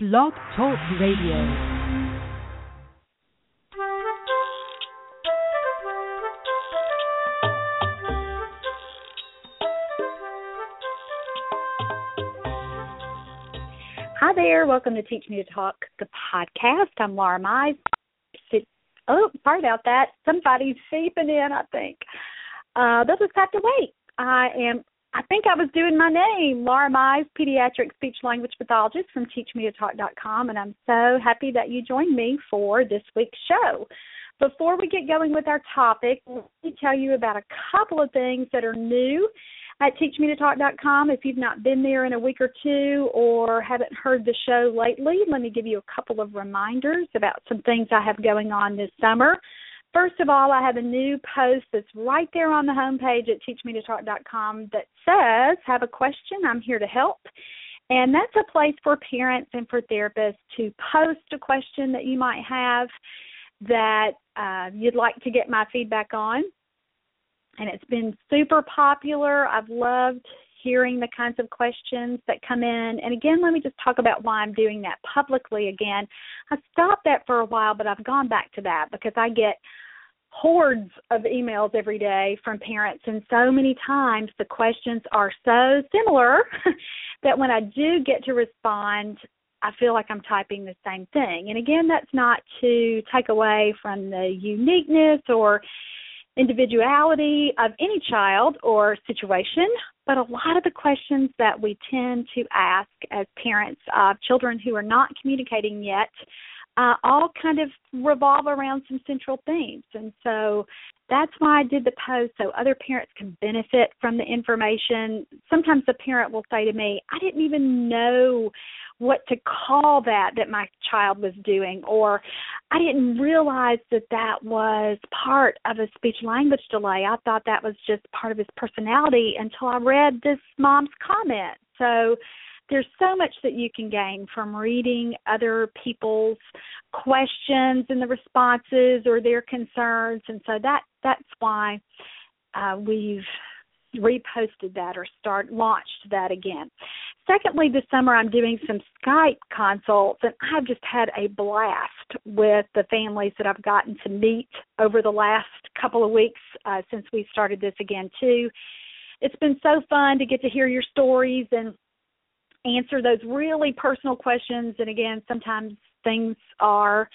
Blog Talk Radio. Hi there. Welcome to Teach Me to Talk, the podcast. I'm Laura Mize. Oh, sorry about that. Somebody's seeping in, I think. Uh, just have to wait. I am I think I was doing my name, Laura Mize, pediatric speech language pathologist from teachmetotalk.com, and I'm so happy that you joined me for this week's show. Before we get going with our topic, let me tell you about a couple of things that are new at teachmetotalk.com. If you've not been there in a week or two or haven't heard the show lately, let me give you a couple of reminders about some things I have going on this summer. First of all, I have a new post that's right there on the homepage at teachmetotalk.com that says, Have a question, I'm here to help. And that's a place for parents and for therapists to post a question that you might have that uh, you'd like to get my feedback on. And it's been super popular. I've loved hearing the kinds of questions that come in. And again, let me just talk about why I'm doing that publicly again. I stopped that for a while, but I've gone back to that because I get hordes of emails every day from parents and so many times the questions are so similar that when I do get to respond I feel like I'm typing the same thing. And again, that's not to take away from the uniqueness or individuality of any child or situation, but a lot of the questions that we tend to ask as parents of children who are not communicating yet uh, all kind of revolve around some central themes. And so that's why I did the post so other parents can benefit from the information. Sometimes the parent will say to me, I didn't even know what to call that that my child was doing or I didn't realize that that was part of a speech language delay. I thought that was just part of his personality until I read this mom's comment. So there's so much that you can gain from reading other people's questions and the responses or their concerns and so that that's why uh, we've reposted that or start launched that again. Secondly, this summer I'm doing some Skype consults and I've just had a blast with the families that I've gotten to meet over the last couple of weeks uh, since we started this again too. It's been so fun to get to hear your stories and answer those really personal questions. And again, sometimes things are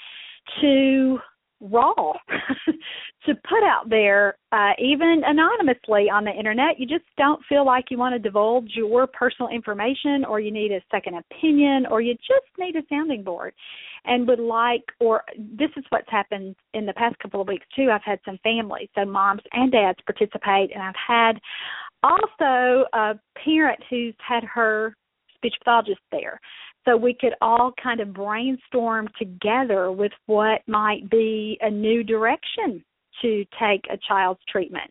too raw to put out there, uh, even anonymously on the internet. You just don't feel like you want to divulge your personal information, or you need a second opinion, or you just need a sounding board and would like, or this is what's happened in the past couple of weeks too. I've had some families, so moms and dads participate, and I've had also a parent who's had her speech pathologist there. So we could all kind of brainstorm together with what might be a new direction to take a child's treatment.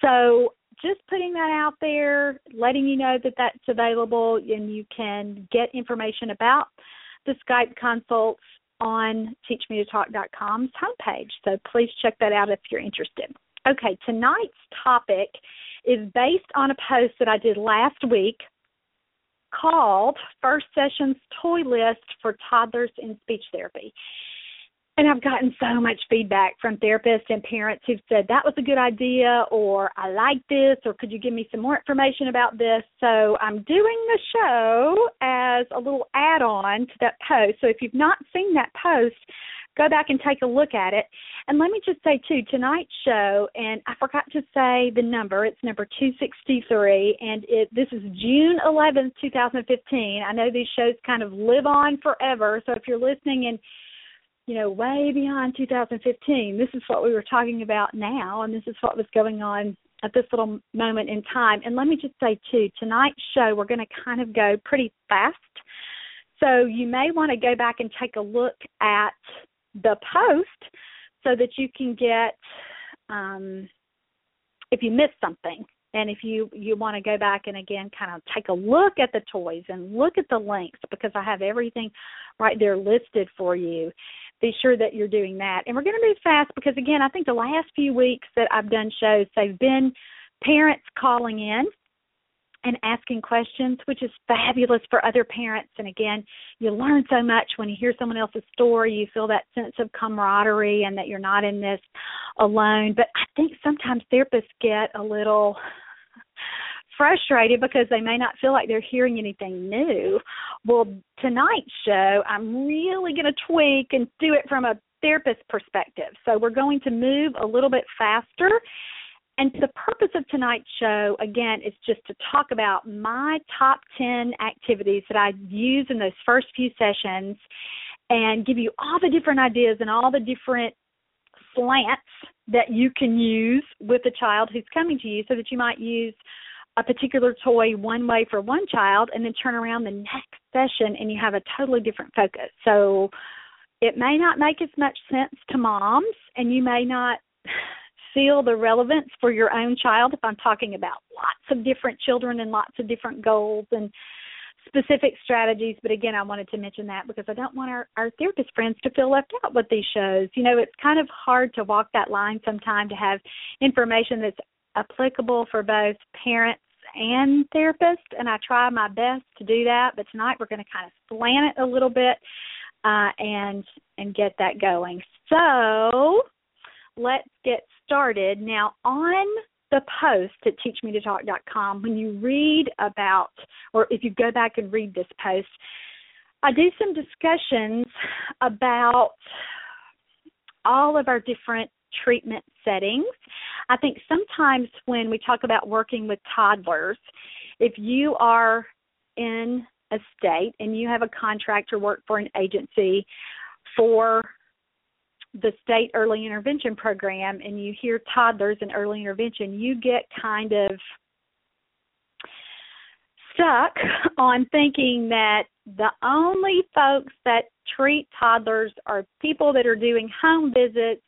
So just putting that out there, letting you know that that's available, and you can get information about the Skype consults on teachmetotalk.com's homepage. So please check that out if you're interested. Okay, tonight's topic is based on a post that I did last week called First Sessions Toy List for Toddlers in Speech Therapy. And I've gotten so much feedback from therapists and parents who've said that was a good idea, or I like this, or could you give me some more information about this? So I'm doing the show as a little add on to that post. So if you've not seen that post, go back and take a look at it. And let me just say too, tonight's show, and I forgot to say the number. It's number 263, and it this is June 11th, 2015. I know these shows kind of live on forever, so if you're listening and you know way beyond 2015, this is what we were talking about now, and this is what was going on at this little moment in time. And let me just say too, tonight's show we're going to kind of go pretty fast. So you may want to go back and take a look at the post so that you can get um, if you miss something and if you you want to go back and again kind of take a look at the toys and look at the links because I have everything right there listed for you be sure that you're doing that. And we're going to move fast because again I think the last few weeks that I've done shows they've been parents calling in and asking questions, which is fabulous for other parents. And again, you learn so much when you hear someone else's story. You feel that sense of camaraderie and that you're not in this alone. But I think sometimes therapists get a little frustrated because they may not feel like they're hearing anything new. Well, tonight's show, I'm really going to tweak and do it from a therapist perspective. So we're going to move a little bit faster and the purpose of tonight's show, again, is just to talk about my top 10 activities that I use in those first few sessions and give you all the different ideas and all the different slants that you can use with a child who's coming to you so that you might use a particular toy one way for one child and then turn around the next session and you have a totally different focus. So it may not make as much sense to moms and you may not feel the relevance for your own child if I'm talking about lots of different children and lots of different goals and specific strategies. But again, I wanted to mention that because I don't want our, our therapist friends to feel left out with these shows. You know, it's kind of hard to walk that line sometimes to have information that's applicable for both parents and therapists and I try my best to do that but tonight we're going to kind of slant it a little bit uh, and and get that going so let's get started. Now, on the post at teachmetotalk.com, when you read about, or if you go back and read this post, I do some discussions about all of our different treatment settings. I think sometimes when we talk about working with toddlers, if you are in a state and you have a contract or work for an agency for the state early intervention program and you hear toddlers and early intervention, you get kind of stuck on thinking that the only folks that treat toddlers are people that are doing home visits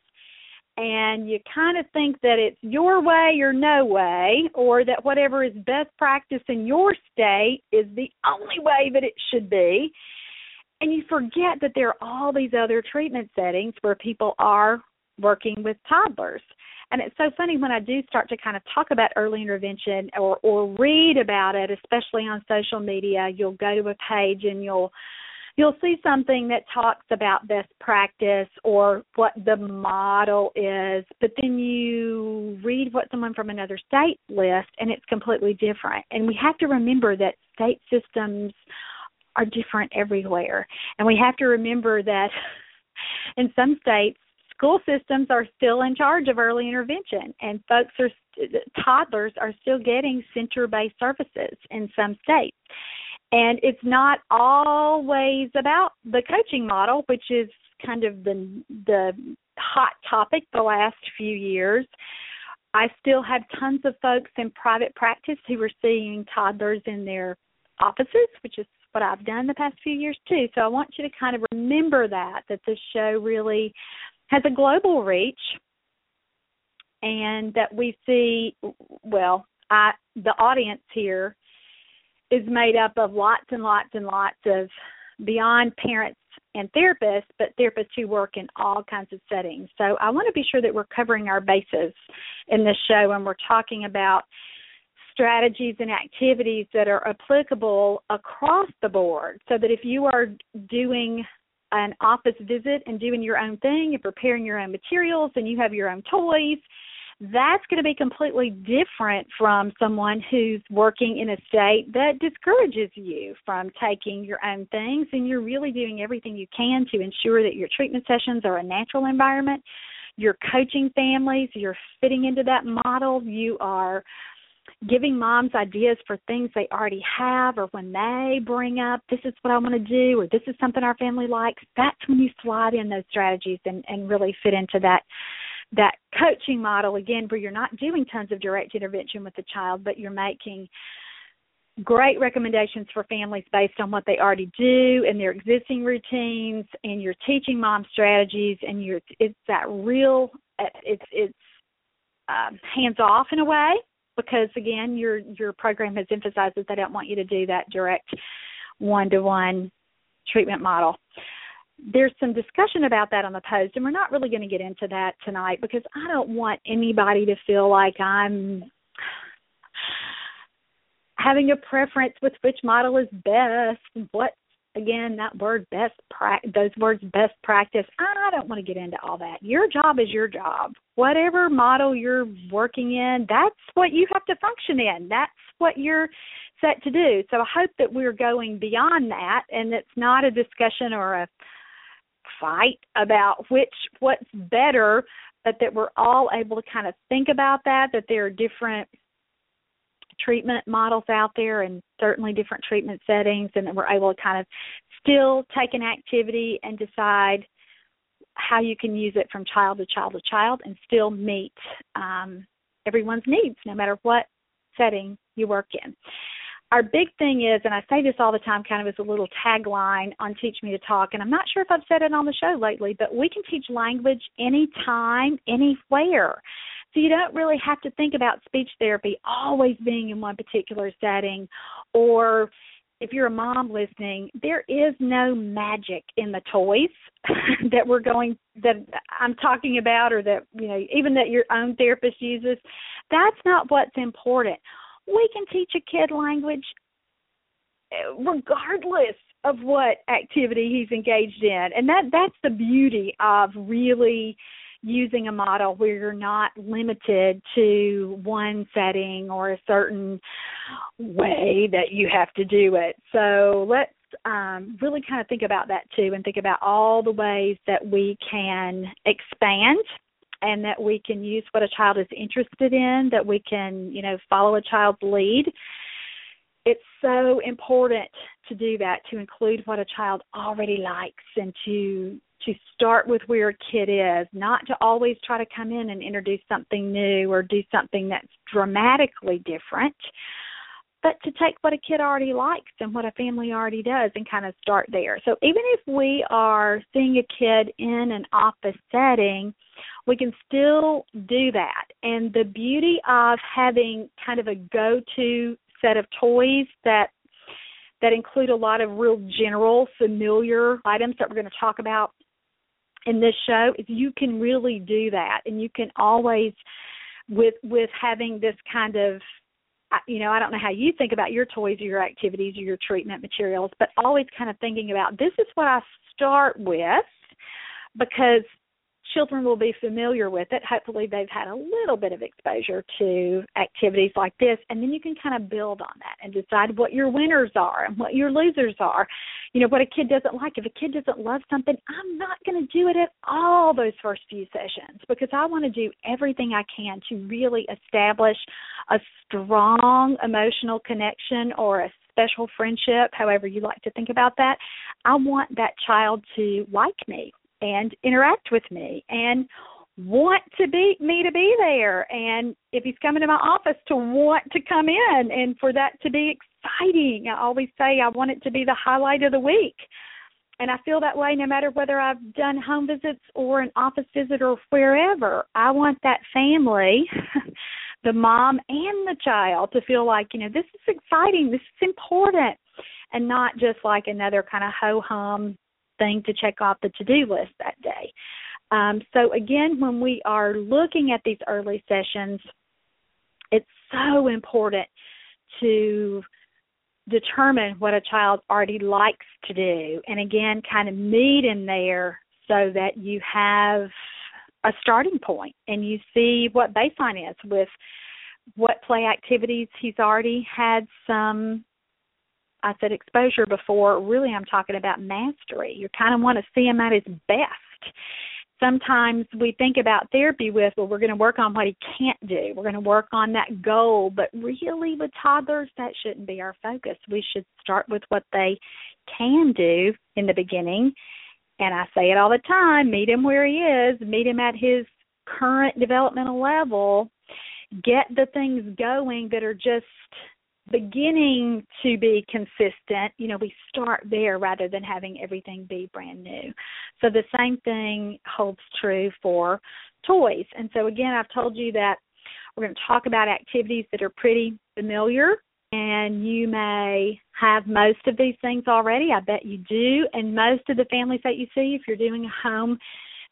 and you kind of think that it's your way or no way or that whatever is best practice in your state is the only way that it should be and you forget that there are all these other treatment settings where people are working with toddlers. And it's so funny when I do start to kind of talk about early intervention or or read about it, especially on social media, you'll go to a page and you'll you'll see something that talks about best practice or what the model is, but then you read what someone from another state lists and it's completely different. And we have to remember that state systems are different everywhere. And we have to remember that in some states, school systems are still in charge of early intervention, and folks are toddlers are still getting center-based services in some states. And it's not always about the coaching model, which is kind of the the hot topic the last few years. I still have tons of folks in private practice who are seeing toddlers in their offices, which is what I've done the past few years too. So I want you to kind of remember that that this show really has a global reach and that we see well, I the audience here is made up of lots and lots and lots of beyond parents and therapists, but therapists who work in all kinds of settings. So I want to be sure that we're covering our bases in this show and we're talking about strategies and activities that are applicable across the board so that if you are doing an office visit and doing your own thing and preparing your own materials and you have your own toys, that's going to be completely different from someone who's working in a state that discourages you from taking your own things and you're really doing everything you can to ensure that your treatment sessions are a natural environment. You're coaching families, you're fitting into that model, you are giving moms ideas for things they already have or when they bring up this is what I want to do or this is something our family likes, that's when you slide in those strategies and, and really fit into that that coaching model again where you're not doing tons of direct intervention with the child but you're making great recommendations for families based on what they already do and their existing routines and you're teaching mom strategies and you're it's that real it's it's um, hands off in a way because again your your program has emphasized that they don't want you to do that direct one to one treatment model. There's some discussion about that on the post and we're not really going to get into that tonight because I don't want anybody to feel like I'm having a preference with which model is best, what again that word best pra- those words best practice i don't want to get into all that. Your job is your job. Whatever model you're working in that's what you have to function in. That's what you're set to do. So i hope that we're going beyond that and it's not a discussion or a fight about which what's better but that we're all able to kind of think about that that there are different treatment models out there and certainly different treatment settings and we're able to kind of still take an activity and decide how you can use it from child to child to child and still meet um, everyone's needs no matter what setting you work in our big thing is, and I say this all the time kind of as a little tagline on Teach Me to Talk, and I'm not sure if I've said it on the show lately, but we can teach language anytime, anywhere. So you don't really have to think about speech therapy always being in one particular setting or if you're a mom listening, there is no magic in the toys that we're going that I'm talking about or that you know even that your own therapist uses. That's not what's important we can teach a kid language regardless of what activity he's engaged in. And that that's the beauty of really using a model where you're not limited to one setting or a certain way that you have to do it. So let's um, really kind of think about that too and think about all the ways that we can expand and that we can use what a child is interested in, that we can, you know, follow a child's lead. It's so important to do that, to include what a child already likes and to to start with where a kid is, not to always try to come in and introduce something new or do something that's dramatically different, but to take what a kid already likes and what a family already does and kind of start there. So even if we are seeing a kid in an office setting, we can still do that. And the beauty of having kind of a go-to set of toys that that include a lot of real general familiar items that we're going to talk about in this show is you can really do that and you can always with with having this kind of you know, I don't know how you think about your toys or your activities or your treatment materials, but always kind of thinking about this is what I start with because children will be familiar with it. Hopefully, they've had a little bit of exposure to activities like this, and then you can kind of build on that and decide what your winners are and what your losers are. You know, what a kid doesn't like. If a kid doesn't love something, I'm not going to do it at all those first few sessions because I want to do everything I can to really establish a strong emotional connection or a special friendship, however you like to think about that. I want that child to like me and interact with me and want to be me to be there. And if he's coming to my office to want to come in and for that to be exciting i always say i want it to be the highlight of the week. And i feel that way no matter whether i've done home visits or an office visit or wherever. I want that family the mom and the child to feel like you know this is exciting this is important and not just like another kind of ho hum thing to check off the to do list that day. Um, so, again, when we are looking at these early sessions, it's so important to determine what a child already likes to do and again kind of meet in there so that you have a starting point and you see what baseline is with what play activities he's already had some I said exposure before, really I'm talking about mastery. You kind of want to see him at his best. Sometimes we think about therapy with, well, we're going to work on what he can't do. We're going to work on that goal. But really, with toddlers, that shouldn't be our focus. We should start with what they can do in the beginning. And I say it all the time meet him where he is, meet him at his current developmental level, get the things going that are just beginning to be consistent, you know, we start there rather than having everything be brand new. So the same thing holds true for toys. And so again, I've told you that we're going to talk about activities that are pretty familiar and you may have most of these things already. I bet you do. And most of the families that you see, if you're doing a home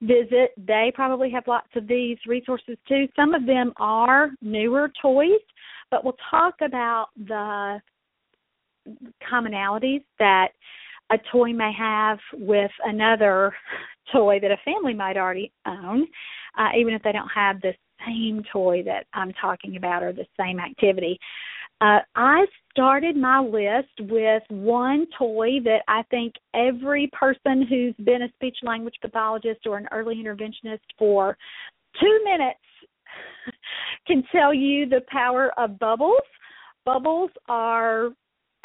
visit, they probably have lots of these resources too. Some of them are newer toys, but we'll talk about the commonalities that a toy may have with another toy that a family might already own, uh, even if they don't have the same toy that I'm talking about or the same activity. Uh, I started my list with one toy that I think every person who's been a speech language pathologist or an early interventionist for two minutes can tell you the power of bubbles. Bubbles are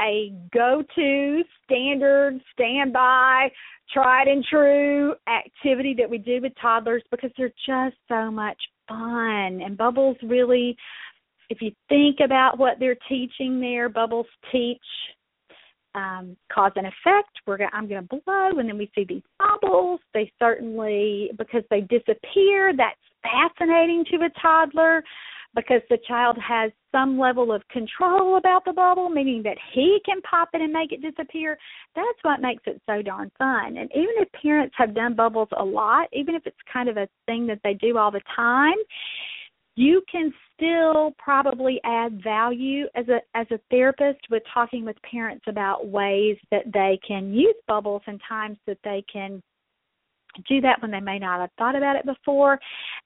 a go to standard standby tried and true activity that we do with toddlers because they're just so much fun and bubbles really if you think about what they're teaching there bubbles teach um, cause and effect we're gonna, i'm going to blow and then we see these bubbles they certainly because they disappear that's fascinating to a toddler because the child has some level of control about the bubble, meaning that he can pop it and make it disappear. That's what makes it so darn fun. And even if parents have done bubbles a lot, even if it's kind of a thing that they do all the time, you can still probably add value as a as a therapist with talking with parents about ways that they can use bubbles and times that they can do that when they may not have thought about it before.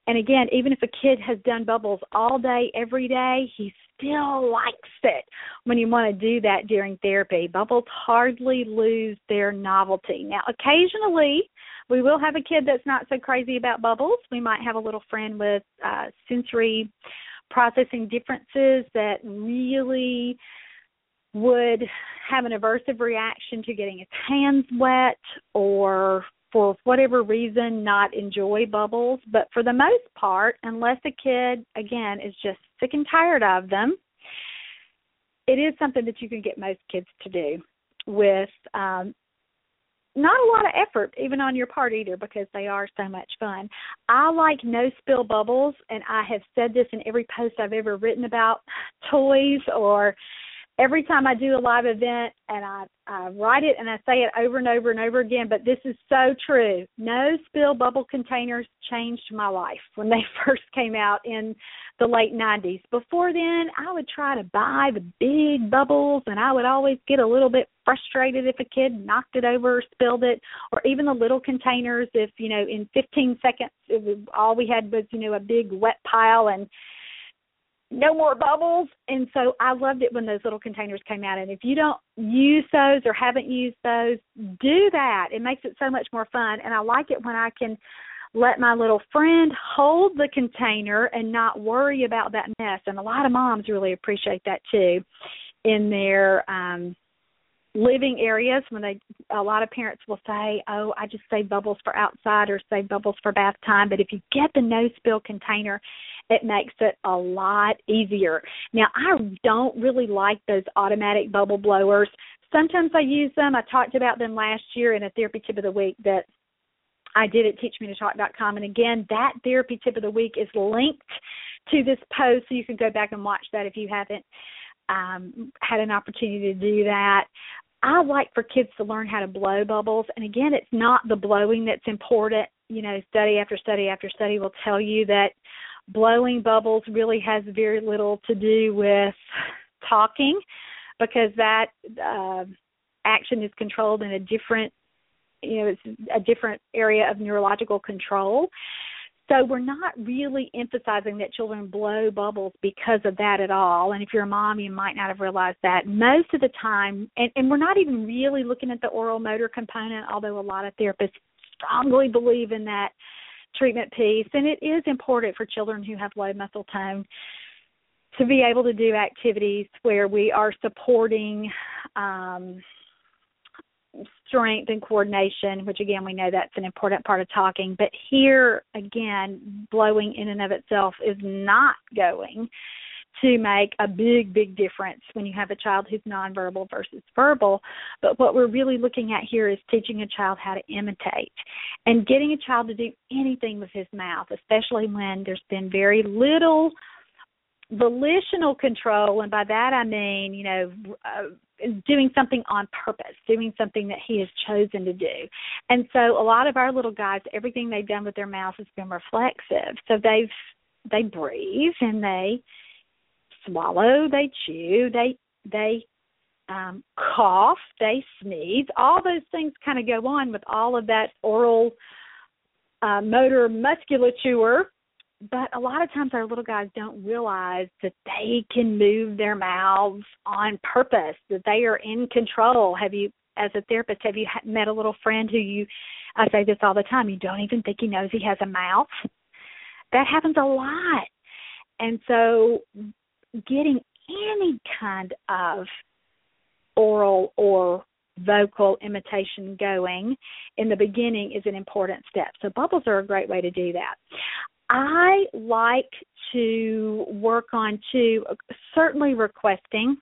And again, even if a kid has done bubbles all day, every day, he still likes it when you want to do that during therapy. Bubbles hardly lose their novelty. Now, occasionally, we will have a kid that's not so crazy about bubbles. We might have a little friend with uh, sensory processing differences that really would have an aversive reaction to getting his hands wet or for whatever reason not enjoy bubbles but for the most part unless a kid again is just sick and tired of them it is something that you can get most kids to do with um not a lot of effort even on your part either because they are so much fun. I like no spill bubbles and I have said this in every post I've ever written about toys or every time I do a live event and I, I write it and I say it over and over and over again, but this is so true. No spill bubble containers changed my life when they first came out in the late 90s. Before then, I would try to buy the big bubbles and I would always get a little bit frustrated if a kid knocked it over or spilled it or even the little containers if, you know, in 15 seconds it was, all we had was, you know, a big wet pile and no more bubbles. And so I loved it when those little containers came out. And if you don't use those or haven't used those, do that. It makes it so much more fun. And I like it when I can let my little friend hold the container and not worry about that mess. And a lot of moms really appreciate that too in their um living areas when they a lot of parents will say oh i just save bubbles for outside or save bubbles for bath time. But if you get the no spill container it makes it a lot easier. Now i don't really like those automatic bubble blowers. Sometimes i use them. I talked about them last year in a therapy tip of the week that i did at teachmetotalk.com and again that therapy tip of the week is linked to this post so you can go back and watch that if you haven't um, had an opportunity to do that. I like for kids to learn how to blow bubbles. And again, it's not the blowing that's important. You know, study after study after study will tell you that blowing bubbles really has very little to do with talking because that uh, action is controlled in a different you know it's a different area of neurological control so we're not really emphasizing that children blow bubbles because of that at all. And if you're a mom, you might not have realized that. Most of the time, and, and we're not even really looking at the oral motor component, although a lot of therapists strongly believe in that treatment piece. And it is important for children who have low muscle tone to be able to do activities where we are supporting um, strength and coordination, which again we know that's an important part of talking. But here again, blowing in and of itself is not going to make a big, big difference when you have a child who's nonverbal versus verbal. But what we're really looking at here is teaching a child how to imitate and getting a child to do anything with his mouth, especially when there's been very little volitional control and by that i mean you know uh, doing something on purpose, doing something that he has chosen to do. And so a lot of our little guys, everything they've done with their mouth has been reflexive. So they've they breathe and they swallow, they chew, they they um, cough, they sneeze. All those things kind of go on with all of that oral uh, motor musculature. But a lot of times our little guys don't realize that they can move their mouths on purpose, that they are in control. Have you, as a therapist, have you met a little friend who you, I say this all the time, you don't even think he knows he has a mouth? That happens a lot. And so getting any kind of oral or vocal imitation going in the beginning is an important step. So bubbles are a great way to do that. I like to work on too certainly requesting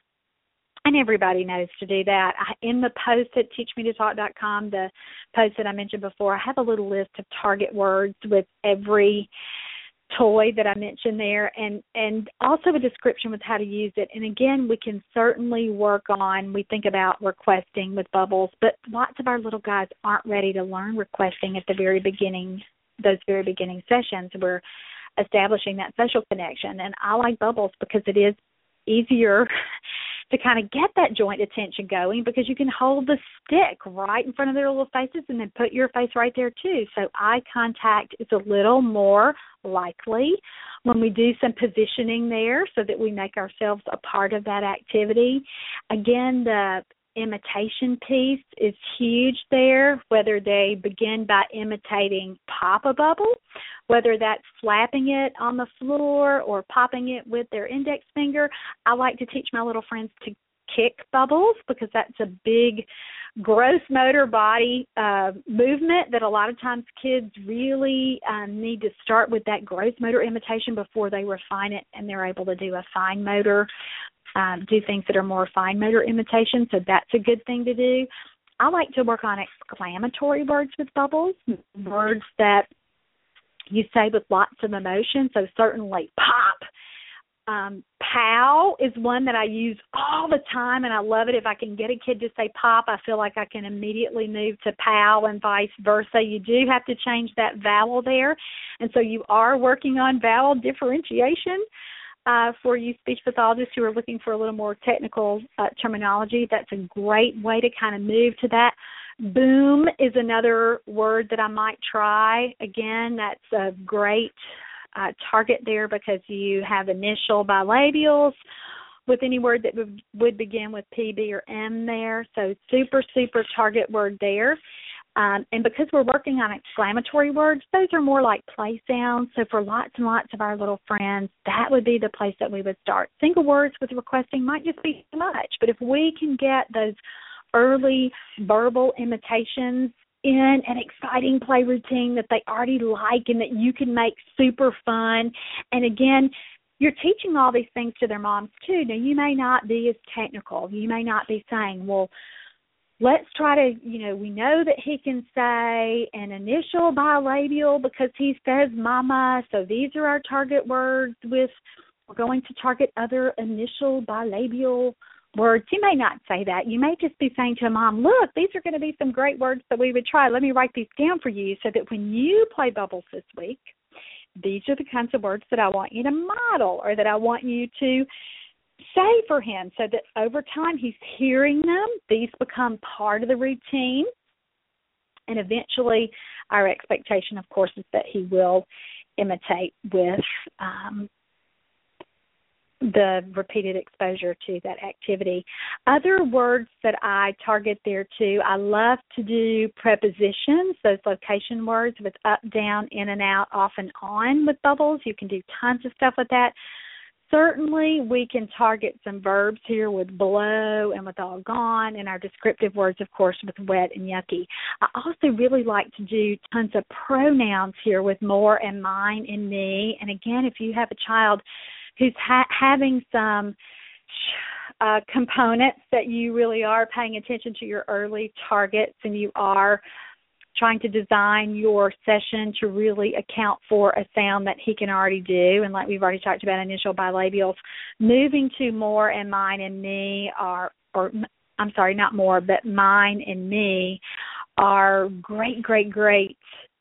and everybody knows to do that. I, in the post at teachmetotalk.com, the post that I mentioned before, I have a little list of target words with every toy that I mentioned there and and also a description with how to use it. And again, we can certainly work on we think about requesting with bubbles, but lots of our little guys aren't ready to learn requesting at the very beginning those very beginning sessions. We're establishing that social connection and I like bubbles because it is easier to kind of get that joint attention going because you can hold the stick right in front of their little faces and then put your face right there too. So eye contact is a little more likely when we do some positioning there so that we make ourselves a part of that activity. Again, the imitation piece is huge there, whether they begin by imitating pop a bubble, whether that's slapping it on the floor or popping it with their index finger. I like to teach my little friends to kick bubbles because that's a big gross motor body uh, movement that a lot of times kids really um, need to start with that gross motor imitation before they refine it and they're able to do a fine motor um, do things that are more fine motor imitation. So that's a good thing to do. I like to work on exclamatory words with bubbles, words that you say with lots of emotion. So certainly pop. Um, pow is one that I use all the time, and I love it. If I can get a kid to say pop, I feel like I can immediately move to pow and vice versa. You do have to change that vowel there, and so you are working on vowel differentiation uh, for you speech pathologists who are looking for a little more technical uh, terminology, that's a great way to kind of move to that. Boom is another word that I might try. Again, that's a great uh, target there because you have initial bilabials with any word that would, begin with P, B, or M there. So super, super target word there. Um, and because we're working on exclamatory words, those are more like play sounds. So for lots and lots of our little friends, that would be the place that we would start. Single words with requesting might just be too much, but if we can get those early verbal imitations in an exciting play routine that they already like and that you can make super fun, and again, you're teaching all these things to their moms too. Now you may not be as technical. You may not be saying, well let's try to you know we know that he can say an initial bilabial because he says mama. So these are our target words with we're going to target other initial bilabial words. You may not say that. You may just be saying to a mom look these are going to be some great words that we would try. Let me write these down for you so that when you play bubbles this week these are the kinds of words that i want you to model or that i want you to say for him so that over time he's hearing them. These become part of the routine. And eventually, our expectation, of course, is that he will imitate with um, the repeated exposure to that activity. Other words that I target there too, I love to do prepositions, those location words with up, down, in and out, off and on with bubbles. You can do tons of stuff with that certainly we can target some verbs here with blow and with all gone and our descriptive words of course with wet and yucky. I also really like to do tons of pronouns here with more and mine and me. And again if you have a child who's ha- having some uh, components that you really are paying attention to your early targets and you are trying to design your session to really account for a sound that he can already do. And like we've already talked about initial bilabials, moving to more and mine and me are, or I'm sorry, not more, but mine and me are great, great, great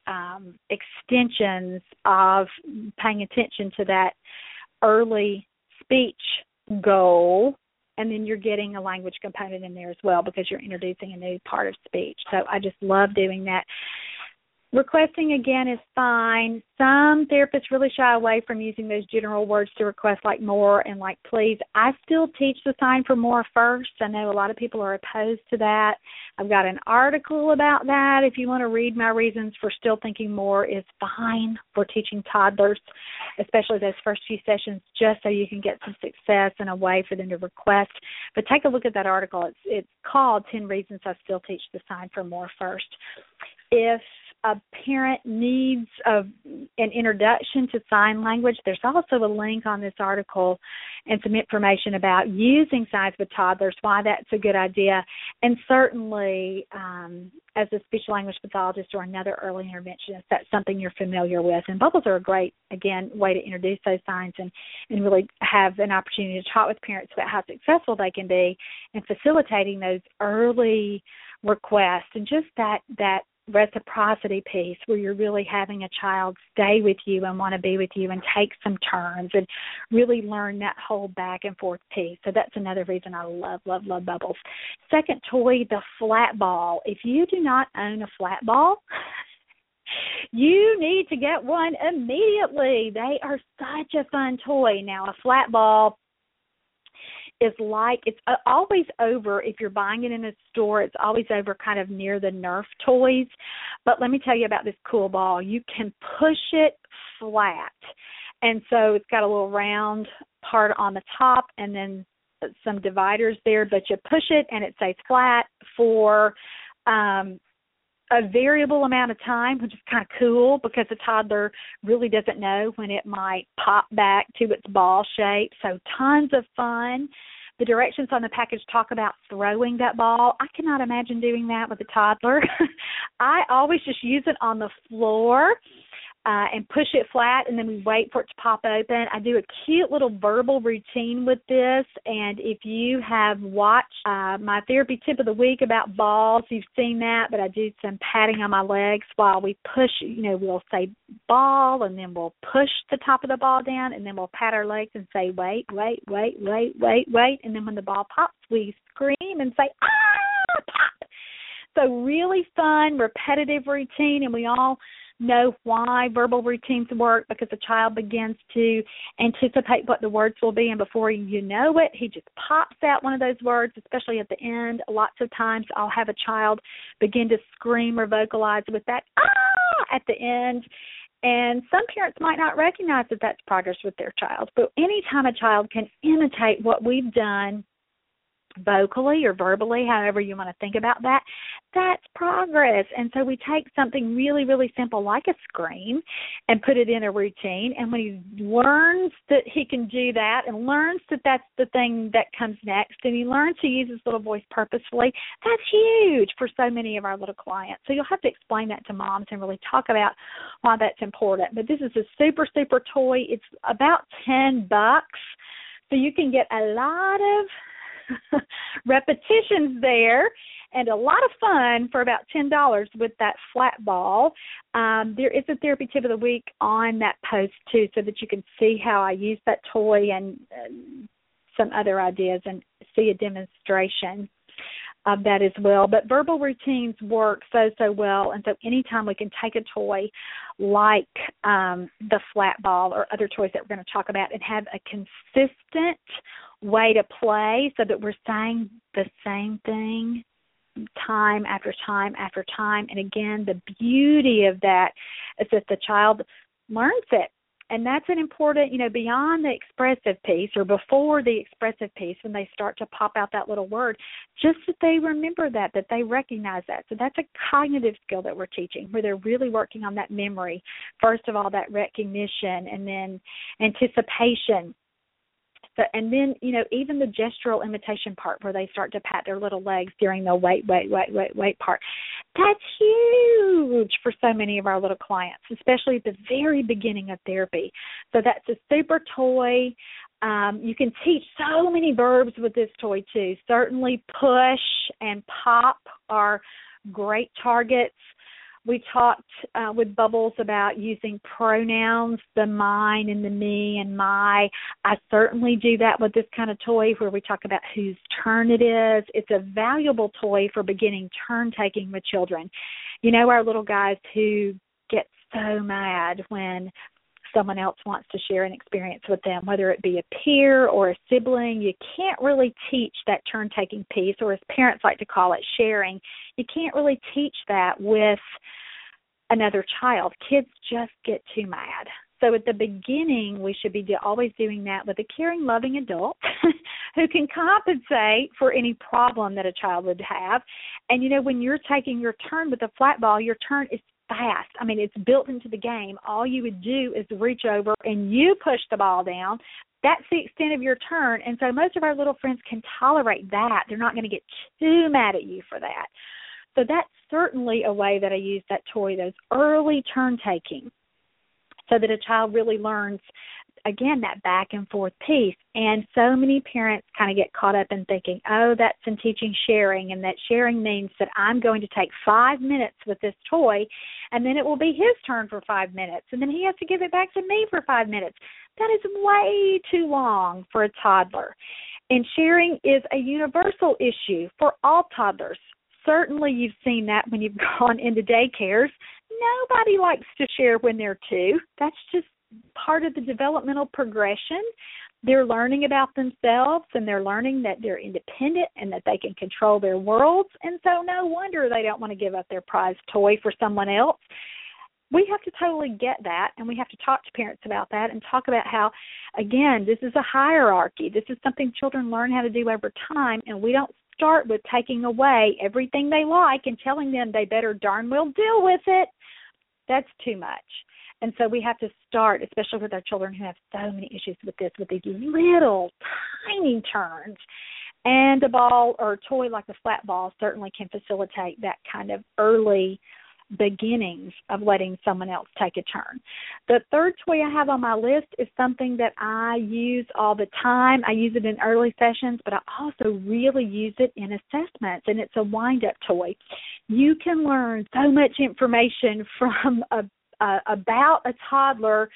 um, extensions of paying attention to that early speech goal and then you're getting a language component in there as well because you're introducing a new part of speech. So I just love doing that. Requesting again is fine. Some therapists really shy away from using those general words to request like more and like please. I still teach the sign for more first. I know a lot of people are opposed to that. I've got an article about that. If you want to read my reasons for still thinking more is fine for teaching toddlers, especially those first few sessions, just so you can get some success and a way for them to request. But take a look at that article. It's it's called Ten Reasons I Still Teach the Sign for More First. If a parent needs a, an introduction to sign language, there's also a link on this article and some information about using signs with toddlers, why that's a good idea, and certainly um, as a speech language pathologist or another early interventionist, that's something you're familiar with. And bubbles are a great, again, way to introduce those signs and, and really have an opportunity to talk with parents about how successful they can be in facilitating those early requests. And just that that reciprocity piece where you're really having a child stay with you and want to be with you and take some turns and really learn that whole back and forth piece. So that's another reason I love, love, love bubbles. Second toy, the flat ball. If you do not own a flat ball, you need to get one immediately. They are such a fun toy. Now, a flat ball is like it's uh, always over if you're buying it in a store it's always over kind of near the nerf toys. But let me tell you about this cool ball. You can push it flat. And so it's got a little round part on the top and then some dividers there but you push it and it stays flat for um a variable amount of time, which is kind of cool because the toddler really doesn't know when it might pop back to its ball shape. So tons of fun. The directions on the package talk about throwing that ball. I cannot imagine doing that with a toddler. I always just use it on the floor uh, and push it flat, and then we wait for it to pop open. I do a cute little verbal routine with this, and if you have watched uh, my therapy tip of the week about balls, you've seen that. But I do some patting on my legs while we push. You know, we'll say ball, and then we'll push the top of the ball down, and then we'll pat our legs and say wait, wait, wait, wait, wait, wait, and then when the ball pops, we scream and say ah, pop. So really fun, repetitive routine, and we all know why verbal routines work because the child begins to anticipate what the words will be, and before you know it, he just pops out one of those words, especially at the end. Lots of times I'll have a child begin to scream or vocalize with that ah at the end. And some parents might not recognize that that's progress with their child. But anytime a child can imitate what we've done vocally or verbally, however you want to think about that, that's progress. And so we take something really, really simple like a scream and put it in a routine. And when he learns that he can do that and learns that that's the thing that comes next, and he learns to use his little voice purposefully, that's huge for so many of our little clients. So you'll have to explain that to moms and really talk about why that's important. But this is a super, super toy. It's about 10 bucks. So you can get a lot of repetitions there and a lot of fun for about ten dollars with that flat ball. Um, there is a therapy tip of the week on that post too, so that you can see how I use that toy and uh, some other ideas and see a demonstration of that as well. But verbal routines work so so well, and so anytime we can take a toy like um, the flat ball or other toys that we're going to talk about and have a consistent way to play so that we're saying the same thing time after time after time. And again, the beauty of that is that the child learns it. And that's an important, you know, beyond the expressive piece or before the expressive piece when they start to pop out that little word, just that they remember that, that they recognize that. So that's a cognitive skill that we're teaching where they're really working on that memory. First of all, that recognition and then anticipation so, and then, you know, even the gestural imitation part where they start to pat their little legs during the wait, wait, wait, wait, wait part. That's huge for so many of our little clients, especially at the very beginning of therapy. So that's a super toy. Um, you can teach so many verbs with this toy too. Certainly, push and pop are great targets We talked uh, with Bubbles about using pronouns, the mine and the me and my. I certainly do that with this kind of toy where we talk about whose turn it is. It's a valuable toy for beginning turn taking with children. You know, our little guys who get so mad when someone else wants to share an experience with them, whether it be a peer or a sibling. You can't really teach that turn taking piece, or as parents like to call it, sharing. You can't really teach that with another child. Kids just get too mad. So at the beginning, we should be always doing that with a caring, loving adult who can compensate for any problem that a child would have. And you know, when you're taking your turn with a flat ball, your turn is fast. I mean, it's built into the game. All you would do is reach over and you push the ball down. That's the extent of your turn. And so most of our little friends can tolerate that. They're not going to get too mad at you for that. So that's certainly a way that I use that toy, those early turn taking, so that a child really learns again that back and forth piece. And so many parents kind of get caught up in thinking oh that's in teaching sharing and that sharing means that i'm going to take five minutes with this toy and then it will be his turn for five minutes and then he has to give it back to me for five minutes. That is way too long for a toddler. And sharing is a universal issue for all toddlers. Certainly you've seen that when you've gone into daycares. Nobody likes to share when they're two. That's just part of the developmental progression. They're learning about themselves and they're learning that they're independent and that they can control their worlds. And so, no wonder they don't want to give up their prized toy for someone else. We have to totally get that, and we have to talk to parents about that and talk about how, again, this is a hierarchy. This is something children learn how to do over time, and we don't start with taking away everything they like and telling them they better darn well deal with it. That's too much. And so we have to start, especially with our children who have so many issues with this, with these little tiny turns. And a ball or a toy like the flat ball certainly can facilitate that kind of early beginnings of letting someone else take a turn. The third toy I have on my list is something that I use all the time. I use it in early sessions, but I also really use it in assessments, and it's a wind up toy. You can learn so much information from a uh, about a toddler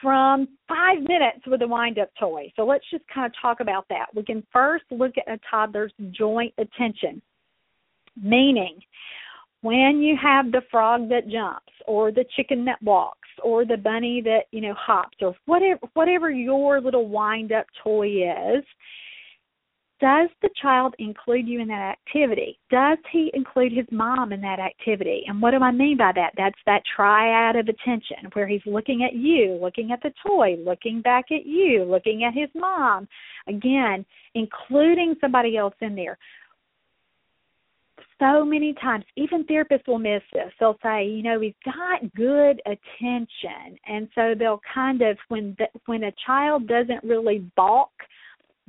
from five minutes with a wind up toy. So let's just kind of talk about that. We can first look at a toddler's joint attention, meaning when you have the frog that jumps or the chicken that walks or the bunny that you know hops or whatever whatever your little wind up toy is does the child include you in that activity? Does he include his mom in that activity? And what do I mean by that? That's that triad of attention where he's looking at you, looking at the toy, looking back at you, looking at his mom. Again, including somebody else in there. So many times, even therapists will miss this. They'll say, you know, he's got good attention, and so they'll kind of when the, when a child doesn't really balk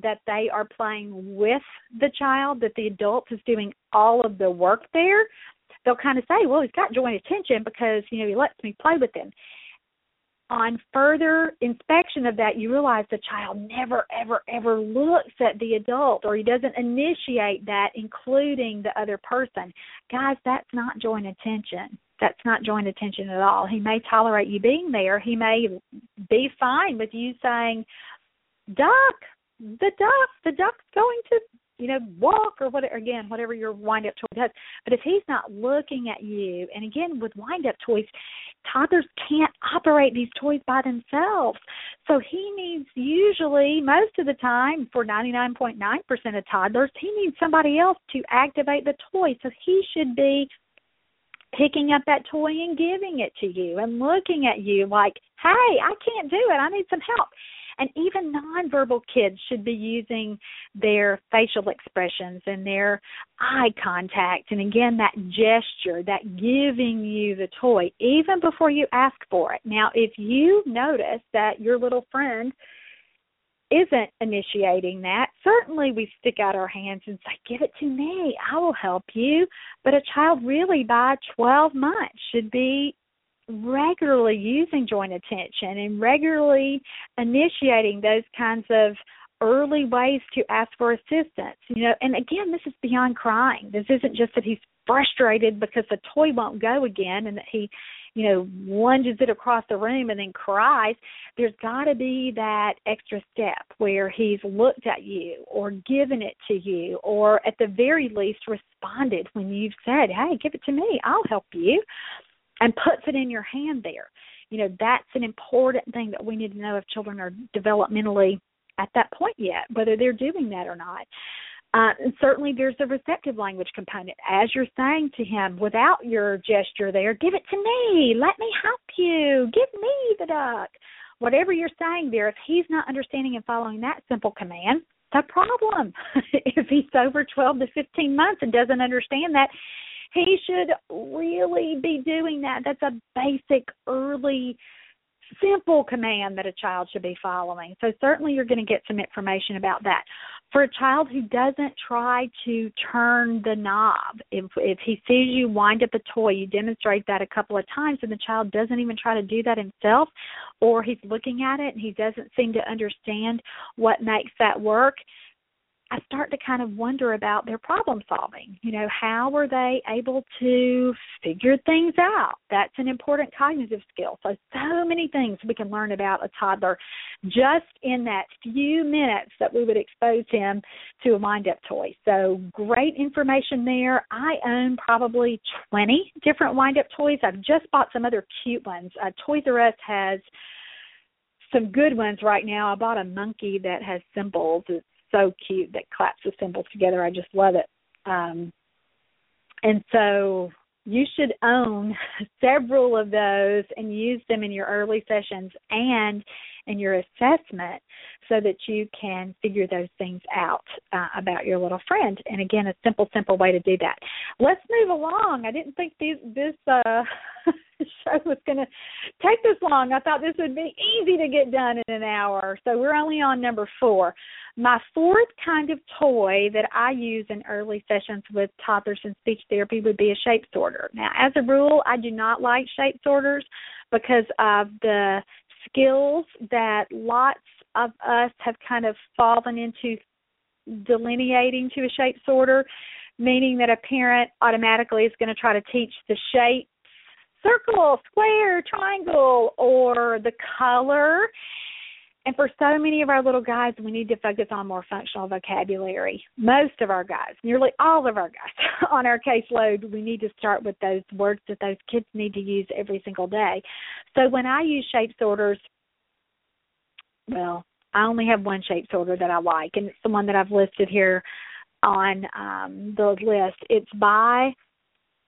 that they are playing with the child, that the adult is doing all of the work there, they'll kind of say, well, he's got joint attention because, you know, he lets me play with him. On further inspection of that, you realize the child never, ever, ever looks at the adult or he doesn't initiate that, including the other person. Guys, that's not joint attention. That's not joint attention at all. He may tolerate you being there. He may be fine with you saying, Duck, the duck, the duck's going to, you know, walk or whatever. Again, whatever your wind up toy does. But if he's not looking at you, and again with wind up toys, toddlers can't operate these toys by themselves. So he needs usually most of the time for 99.9% of toddlers, he needs somebody else to activate the toy. So he should be picking up that toy and giving it to you and looking at you like, "Hey, I can't do it. I need some help." And even nonverbal kids should be using their facial expressions and their eye contact. And again, that gesture, that giving you the toy, even before you ask for it. Now, if you notice that your little friend isn't initiating that, certainly we stick out our hands and say, Give it to me, I will help you. But a child really by 12 months should be regularly using joint attention and regularly initiating those kinds of early ways to ask for assistance you know and again this is beyond crying. This isn't just that he's frustrated because the toy won't go again and that he you know lunges it across the room and then cries. There's got to be that extra step where he's looked at you or given it to you or at the very least responded when you've said hey give it to me. I'll help you and puts it in your hand there you know that's an important thing that we need to know if children are developmentally at that point yet whether they're doing that or not uh, and certainly there's a receptive language component. As you're saying to him, without your gesture there, give it to me, let me help you, give me the duck. Whatever you're saying there, if he's not understanding and following that simple command, the problem. if he's over 12 to 15 months and doesn't understand that, he should really be doing that. That's a basic early simple command that a child should be following. So certainly you're going to get some information about that. For a child who doesn't try to turn the knob, if if he sees you wind up a toy, you demonstrate that a couple of times and the child doesn't even try to do that himself or he's looking at it and he doesn't seem to understand what makes that work, I start to kind of wonder about their problem solving. You know, how are they able to figure things out? That's an important cognitive skill. So, so many things we can learn about a toddler just in that few minutes that we would expose him to a wind up toy. So, great information there. I own probably 20 different wind up toys. I've just bought some other cute ones. Uh, Toys R Us has some good ones right now. I bought a monkey that has cymbals. It's so cute that claps the cymbals together. I just love it. Um, and so you should own several of those and use them in your early sessions and in your assessment so that you can figure those things out uh, about your little friend. And again, a simple, simple way to do that. Let's move along. I didn't think these, this uh, show was going to take this long. I thought this would be easy to get done in an hour. So we're only on number four. My fourth kind of toy that I use in early sessions with toddlers in speech therapy would be a shape sorter. Now, as a rule, I do not like shape sorters because of the skills that lots of us have kind of fallen into delineating to a shape sorter, meaning that a parent automatically is going to try to teach the shape circle, square, triangle, or the color. And for so many of our little guys, we need to focus on more functional vocabulary. Most of our guys, nearly all of our guys on our caseload, we need to start with those words that those kids need to use every single day. So when I use shape sorters, well, I only have one shape sorter that I like, and it's the one that I've listed here on um, the list. It's by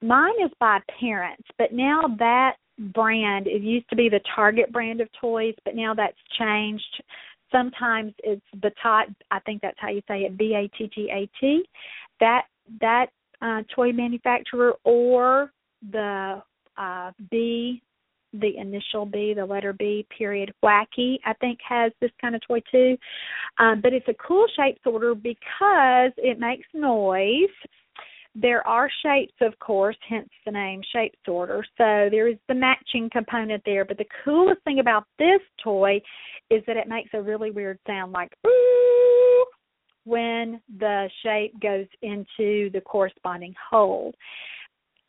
mine is by parents, but now that brand it used to be the Target brand of toys, but now that's changed. Sometimes it's Battat. I think that's how you say it. B A T T A T. That that uh, toy manufacturer or the uh, B the initial B, the letter B, period, wacky, I think has this kind of toy too. Um, but it's a cool shape sorter because it makes noise. There are shapes, of course, hence the name shape sorter. So there is the matching component there. But the coolest thing about this toy is that it makes a really weird sound like ooh when the shape goes into the corresponding hole.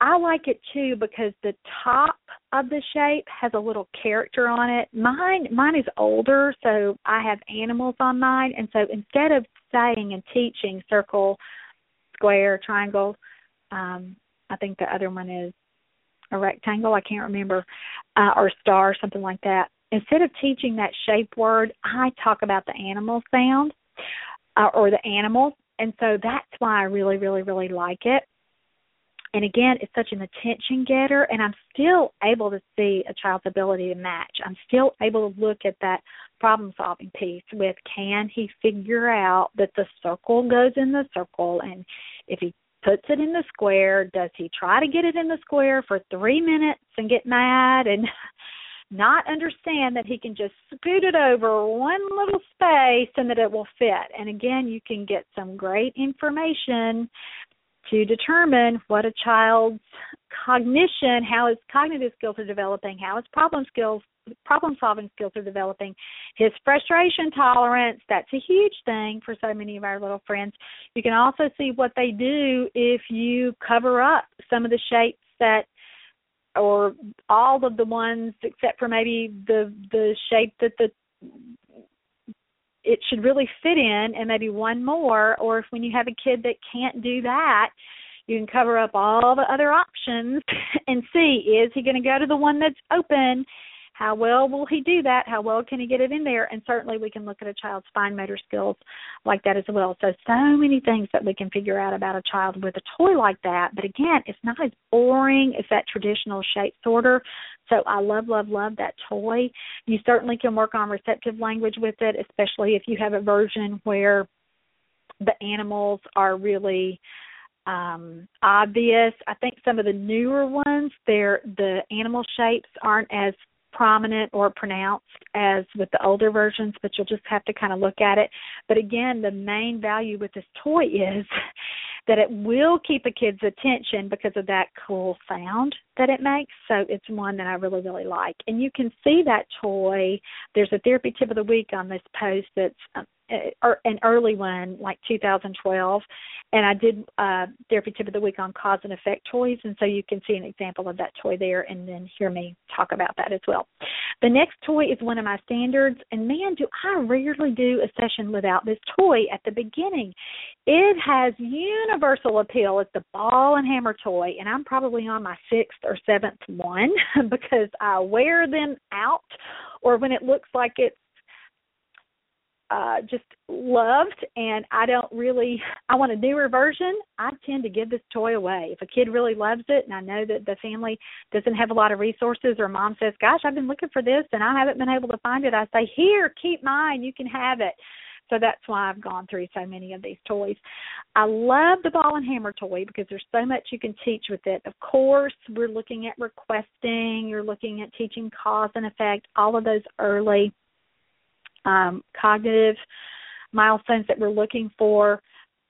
I like it too because the top of the shape has a little character on it. Mine mine is older, so I have animals on mine and so instead of saying and teaching circle, square, triangle, um I think the other one is a rectangle, I can't remember, uh, or star, something like that. Instead of teaching that shape word, I talk about the animal sound uh, or the animal, and so that's why I really, really, really like it and again, it's such an attention getter, and I'm still able to see a child's ability to match. I'm still able to look at that problem solving piece with can he figure out that the circle goes in the circle, and if he puts it in the square, does he try to get it in the square for three minutes and get mad and not understand that he can just scoot it over one little space and that it will fit. And again, you can get some great information to determine what a child's cognition, how his cognitive skills are developing, how his problem skills problem solving skills are developing, his frustration tolerance, that's a huge thing for so many of our little friends. You can also see what they do if you cover up some of the shapes that or all of the ones except for maybe the the shape that the it should really fit in and maybe one more or if when you have a kid that can't do that you can cover up all the other options and see is he going to go to the one that's open how well will he do that? How well can he get it in there? And certainly we can look at a child's fine motor skills like that as well. So so many things that we can figure out about a child with a toy like that. But again, it's not as boring as that traditional shape sorter. So I love, love, love that toy. You certainly can work on receptive language with it, especially if you have a version where the animals are really um obvious. I think some of the newer ones, they're the animal shapes aren't as prominent or pronounced as with the older versions, but you'll just have to kind of look at it. But again, the main value with this toy is that it will keep a kid's attention because of that cool sound that it makes. So it's one that I really, really like. And you can see that toy. There's a therapy tip of the week on this post that's uh, an early one, like 2012, and I did uh, therapy tip of the week on cause and effect toys, and so you can see an example of that toy there, and then hear me talk about that as well. The next toy is one of my standards, and man, do I rarely do a session without this toy at the beginning. It has universal appeal. It's the ball and hammer toy, and I'm probably on my sixth or seventh one because I wear them out, or when it looks like it's uh just loved and I don't really I want a newer version, I tend to give this toy away. If a kid really loves it and I know that the family doesn't have a lot of resources or mom says, "Gosh, I've been looking for this and I haven't been able to find it." I say, "Here, keep mine. You can have it." So that's why I've gone through so many of these toys. I love the ball and hammer toy because there's so much you can teach with it. Of course, we're looking at requesting, you're looking at teaching cause and effect, all of those early um, cognitive milestones that we're looking for.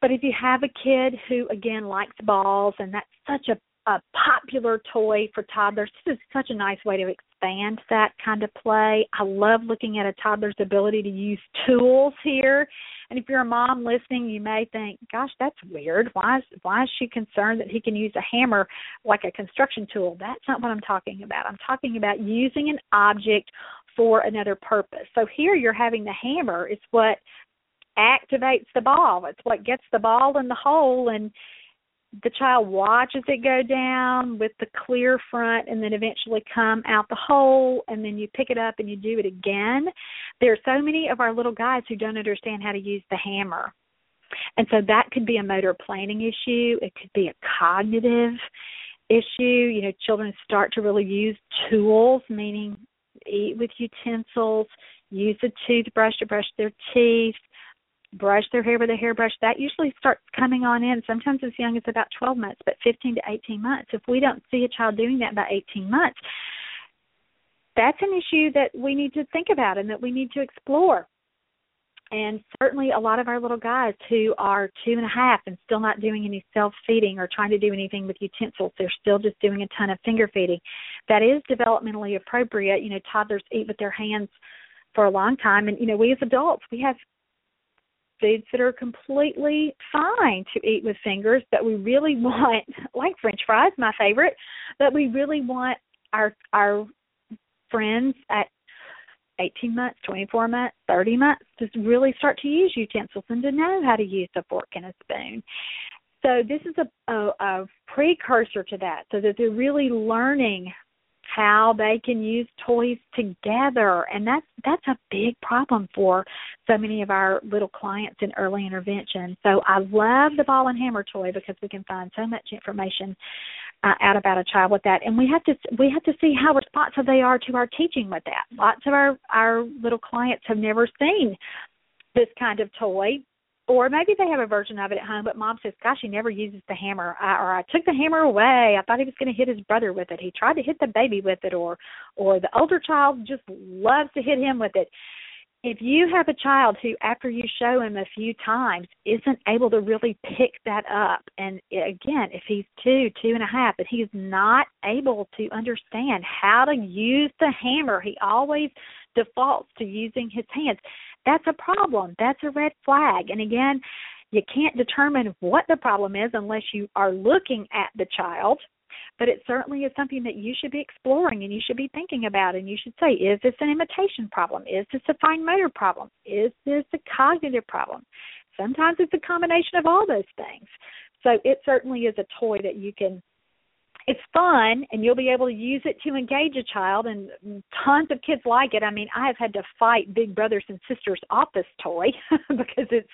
But if you have a kid who, again, likes balls, and that's such a, a popular toy for toddlers, this is such a nice way to expand that kind of play. I love looking at a toddler's ability to use tools here. And if you're a mom listening, you may think, "Gosh, that's weird. Why is why is she concerned that he can use a hammer like a construction tool?" That's not what I'm talking about. I'm talking about using an object for another purpose. So here you're having the hammer It's what activates the ball. It's what gets the ball in the hole and the child watches it go down with the clear front and then eventually come out the hole and then you pick it up and you do it again. There are so many of our little guys who don't understand how to use the hammer. And so that could be a motor planning issue. It could be a cognitive issue. You know, children start to really use tools, meaning eat with utensils, use a toothbrush to brush their teeth, brush their hair with a hairbrush. That usually starts coming on in sometimes as young as about 12 months, but 15 to 18 months. If we don't see a child doing that by 18 months, that's an issue that we need to think about and that we need to explore and certainly a lot of our little guys who are two and a half and still not doing any self feeding or trying to do anything with utensils they're still just doing a ton of finger feeding. That is developmentally appropriate. You know toddlers eat with their hands for a long time. And you know we as adults we have foods that are completely fine to eat with fingers but we really want like french fries my favorite but we really want our our friends at 18 months, 24 months, 30 months to really start to use utensils and to know how to use a fork and a spoon. So this is a, a, a precursor to that, so that they're really learning how they can use toys together and that's that's a big problem for so many of our little clients in early intervention so i love the ball and hammer toy because we can find so much information uh, out about a child with that. And we have to we have to see how responsive they are to our teaching with that. Lots of our our little clients have never seen this kind of toy. Or maybe they have a version of it at home but mom says gosh he never uses the hammer. I, or i took the hammer away. I thought he was going to hit his brother with it. He tried to hit the baby with it or or the older child just loves to hit him with it if you have a child who after you show him a few times isn't able to really pick that up and again if he's two two and a half and he's not able to understand how to use the hammer he always defaults to using his hands that's a problem. That's a red flag. And again you can't determine what the problem is unless you are looking at the child but it certainly is something that you should be exploring and you should be thinking about. And you should say is this an imitation problem? Is this a fine motor problem? Is this a cognitive problem? Sometimes it's a combination of all those things. So it certainly is a toy that you can it's fun and you'll be able to use it to engage a child. And tons of kids like it. I mean i have had to fight big brothers and sisters off this toy because it's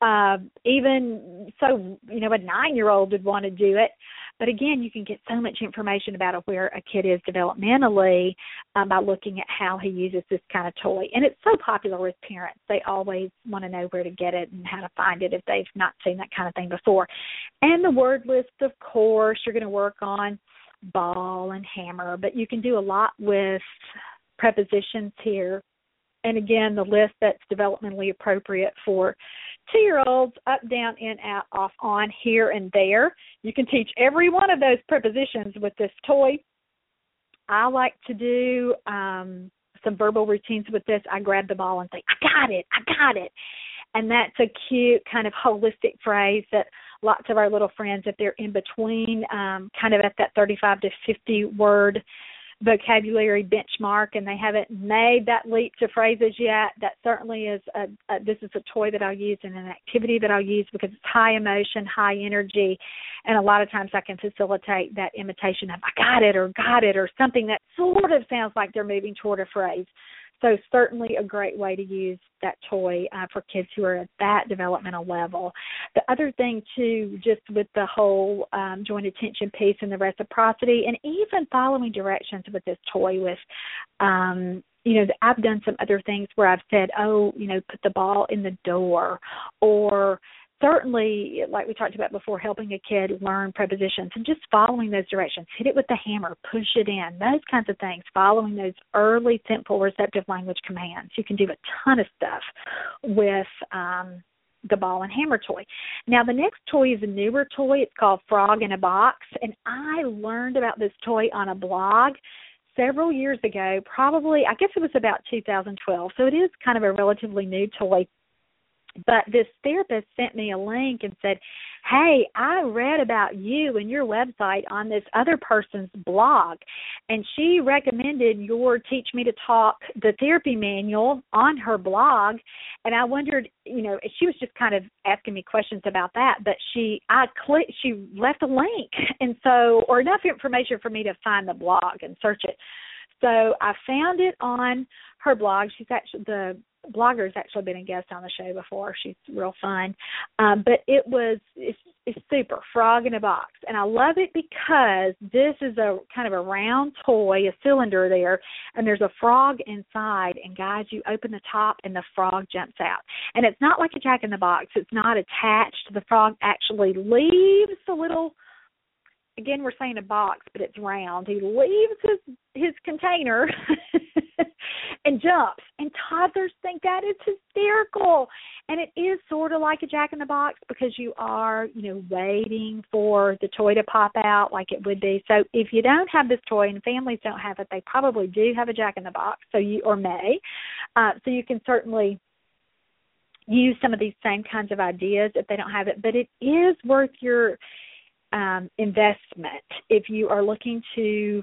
uh even so you know a nine year old would want to do it but again, you can get so much information about where a kid is developmentally um, by looking at how he uses this kind of toy. And it's so popular with parents. They always want to know where to get it and how to find it if they've not seen that kind of thing before. And the word list, of course, you're going to work on ball and hammer, but you can do a lot with prepositions here. And again, the list that's developmentally appropriate for two year olds up, down, in, out, off, on, here, and there. You can teach every one of those prepositions with this toy. I like to do um, some verbal routines with this. I grab the ball and say, I got it, I got it. And that's a cute kind of holistic phrase that lots of our little friends, if they're in between, um, kind of at that 35 to 50 word vocabulary benchmark and they haven't made that leap to phrases yet, that certainly is a, a this is a toy that I'll use and an activity that I'll use because it's high emotion, high energy, and a lot of times I can facilitate that imitation of I got it or got it or something that sort of sounds like they're moving toward a phrase. So certainly a great way to use that toy uh, for kids who are at that developmental level. The other thing too, just with the whole um, joint attention piece and the reciprocity, and even following directions with this toy with um, you know, I've done some other things where I've said, oh, you know, put the ball in the door or certainly, like we talked about before, helping a kid learn prepositions and just following those directions. Hit it with the hammer, push it in, those kinds of things. Following those early, simple, receptive language commands. You can do a ton of stuff with um, the ball and hammer toy. Now, the next toy is a newer toy. It's called Frog in a Box, and I learned about this toy on a blog several years ago, probably, I guess it was about 2012. So it is kind of a relatively new toy but this therapist sent me a link and said, Hey, I read about you and your website on this other person's blog, and she recommended your Teach Me to Talk, the therapy manual on her blog. And I wondered, you know, she was just kind of asking me questions about that, but she, I clicked, she left a link, and so, or enough information for me to find the blog and search it. So I found it on her blog. She's actually the blogger's actually been a guest on the show before. She's real fun. Um, but it was it's, it's super frog in a box, and I love it because this is a kind of a round toy, a cylinder there, and there's a frog inside. And guys, you open the top, and the frog jumps out. And it's not like a Jack in the Box. It's not attached. The frog actually leaves the little again we're saying a box but it's round he leaves his his container and jumps and toddlers think that is hysterical. And it is sort of like a jack in the box because you are you know waiting for the toy to pop out like it would be. So if you don't have this toy and families don't have it they probably do have a jack in the box so you or may. Uh so you can certainly use some of these same kinds of ideas if they don't have it. But it is worth your um, investment if you are looking to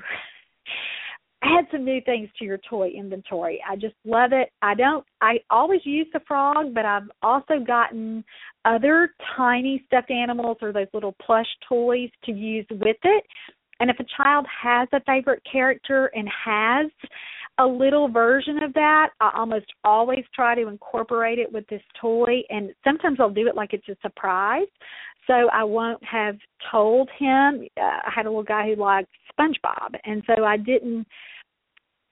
add some new things to your toy inventory. I just love it. I don't I always use the frog, but I've also gotten other tiny stuffed animals or those little plush toys to use with it. And if a child has a favorite character and has a little version of that. I almost always try to incorporate it with this toy, and sometimes I'll do it like it's a surprise. So I won't have told him. Uh, I had a little guy who liked SpongeBob, and so I didn't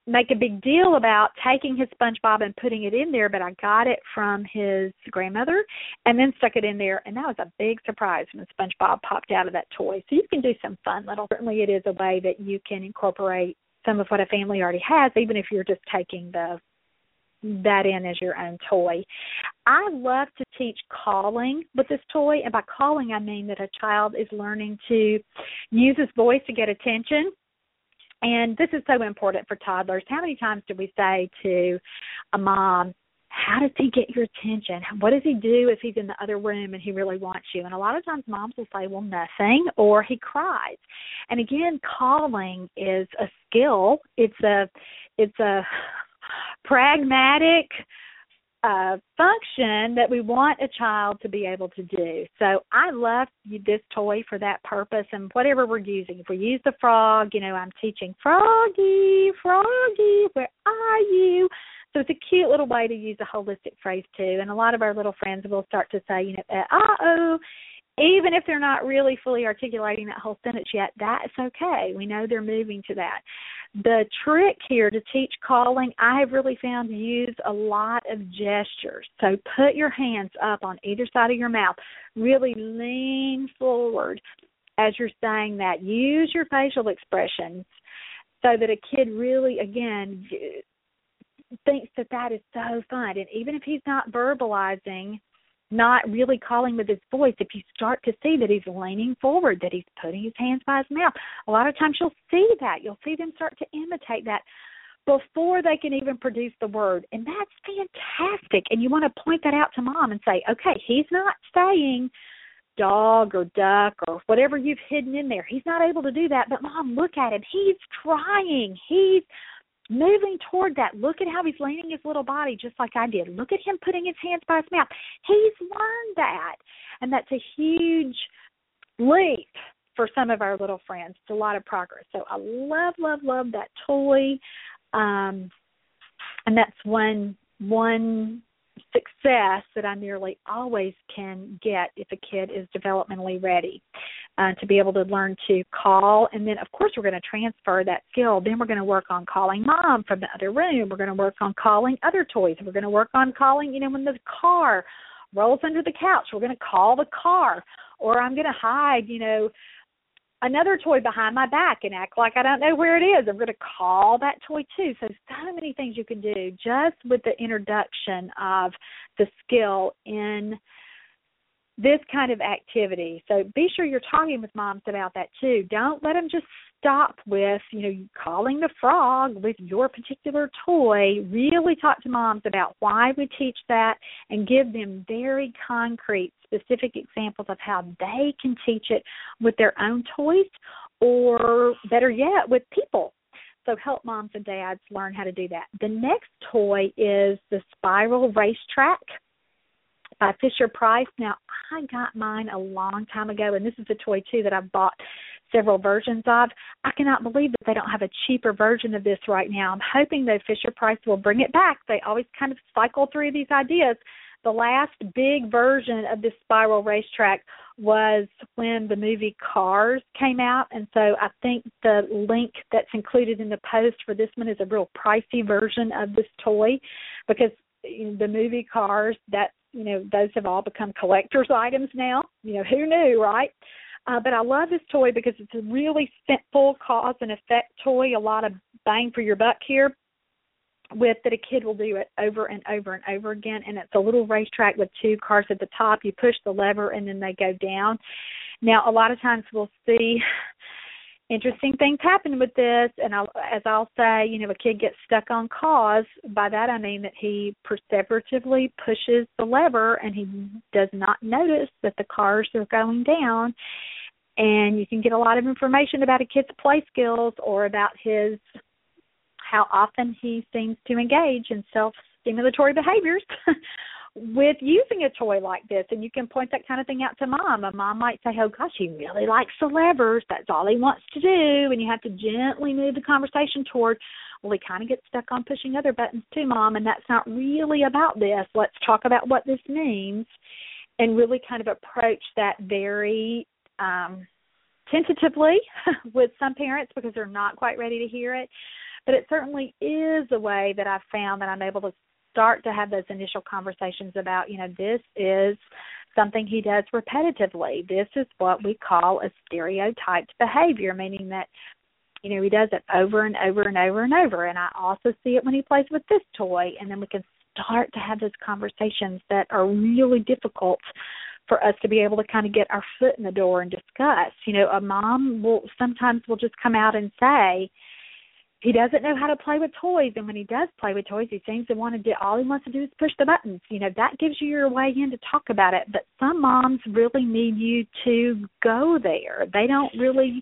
make a big deal about taking his SpongeBob and putting it in there, but I got it from his grandmother and then stuck it in there, and that was a big surprise when SpongeBob popped out of that toy. So you can do some fun little. Certainly, it is a way that you can incorporate some of what a family already has, even if you're just taking the that in as your own toy. I love to teach calling with this toy, and by calling, I mean that a child is learning to use his voice to get attention. And this is so important for toddlers. How many times do we say to a mom, how does he get your attention? What does he do if he's in the other room and he really wants you? And a lot of times moms will say, well, nothing, or he cries. And again, calling is a skill. It's a, it's a pragmatic uh, function that we want a child to be able to do. So I love this toy for that purpose and whatever we're using. If we use the frog, you know, I'm teaching Froggy, Froggy, where are you? So it's a cute little way to use a holistic phrase too. And a lot of our little friends will start to say, you know, uh oh, even if they're not really fully articulating that whole sentence yet, that's okay. We know they're moving to that. The trick here to teach calling, I have really found to use a lot of gestures. So put your hands up on either side of your mouth. Really lean forward as you're saying that. Use your facial expressions so that a kid really, again, thinks that that is so fun. And even if he's not verbalizing, not really calling with his voice, if you start to see that he's leaning forward, that he's putting his hands by his mouth, a lot of times you'll see that. You'll see them start to imitate that before they can even produce the word. And that's fantastic. And you want to point that out to mom and say, okay, he's not saying dog or duck or whatever you've hidden in there. He's not able to do that, but mom, look at him. He's trying. He's moving toward that. Look at how he's leaning his little body just like I did. Look at him putting his hands by his mouth. He's learned that. And that's a huge leap for some of our little friends. It's a lot of progress. So I love, love, love that toy. Um and that's one one success that I nearly always can get if a kid is developmentally ready uh, to be able to learn to call. And then, of course, we're going to transfer that skill. Then we're going to work on calling mom from the other room. We're going to work on calling other toys. We're going to work on calling, you know, when the car rolls under the couch, we're going to call the car. Or I'm going to hide, you know, another toy behind my back and act like I don't know where it is. I'm going to call that toy too. So, so many things you can do just with the introduction of the skill in this kind of activity. So be sure you're talking with moms about that too. Don't let them just stop with, you know, calling the frog with your particular toy. Really talk to moms about why we teach that and give them very concrete, specific examples of how they can teach it with their own toys or better yet, with people. So help moms and dads learn how to do that. The next toy is the spiral racetrack Uh, by Fisher Price. Now, I got mine a long time ago, and this is a toy too that I've bought several versions of. I cannot believe that they don't have a cheaper version of this right now. I'm hoping that Fisher Price will bring it back. They always kind of cycle through these ideas. The last big version of this spiral racetrack was when the movie Cars came out, and so I think the link that's included in the post for this one is a real pricey version of this toy because the movie Cars that you know those have all become collectors items now. You know who knew right? Uh, but I love this toy because it's a really simple cause and effect toy. A lot of bang for your buck here with that a kid will do it over and over and over again. And it's a little racetrack with two cars at the top. You push the lever and then they go down. Now a lot of times we'll see interesting things happen with this and I'll, as I'll say, you know, a kid gets stuck on cause. By that I mean that he perseveratively pushes the lever and he does not notice that the cars are going down. And you can get a lot of information about a kid's play skills or about his how often he seems to engage in self stimulatory behaviors with using a toy like this and you can point that kind of thing out to mom. A mom might say, Oh gosh, he really likes the levers, that's all he wants to do and you have to gently move the conversation toward well he kinda gets stuck on pushing other buttons too, mom, and that's not really about this. Let's talk about what this means and really kind of approach that very um tentatively with some parents because they're not quite ready to hear it. But it certainly is a way that I've found that I'm able to start to have those initial conversations about, you know, this is something he does repetitively. This is what we call a stereotyped behavior, meaning that You know, he does it over and over and over and over. And I also see it when he plays with this toy. And then we can start to have those conversations that are really difficult for us to be able to kind of get our foot in the door and discuss. You know, a mom will sometimes will just come out and say, he doesn't know how to play with toys and when he does play with toys he seems to want to do all he wants to do is push the buttons. You know that gives you your way in to talk about it but some moms really need you to go there. They don't really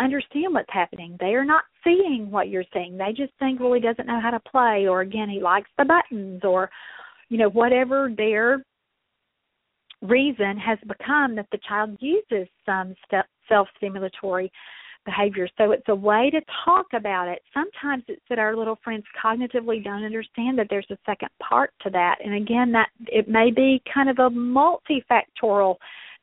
understand what's happening. They are not seeing what you're seeing. They just think well he doesn't know how to play or again he likes the buttons or you know whatever their reason has become that the child uses some self stimulatory behavior. So it's a way to talk about it. Sometimes it's that our little friends cognitively don't understand that there's a second part to that. And again, that it may be kind of a multifactorial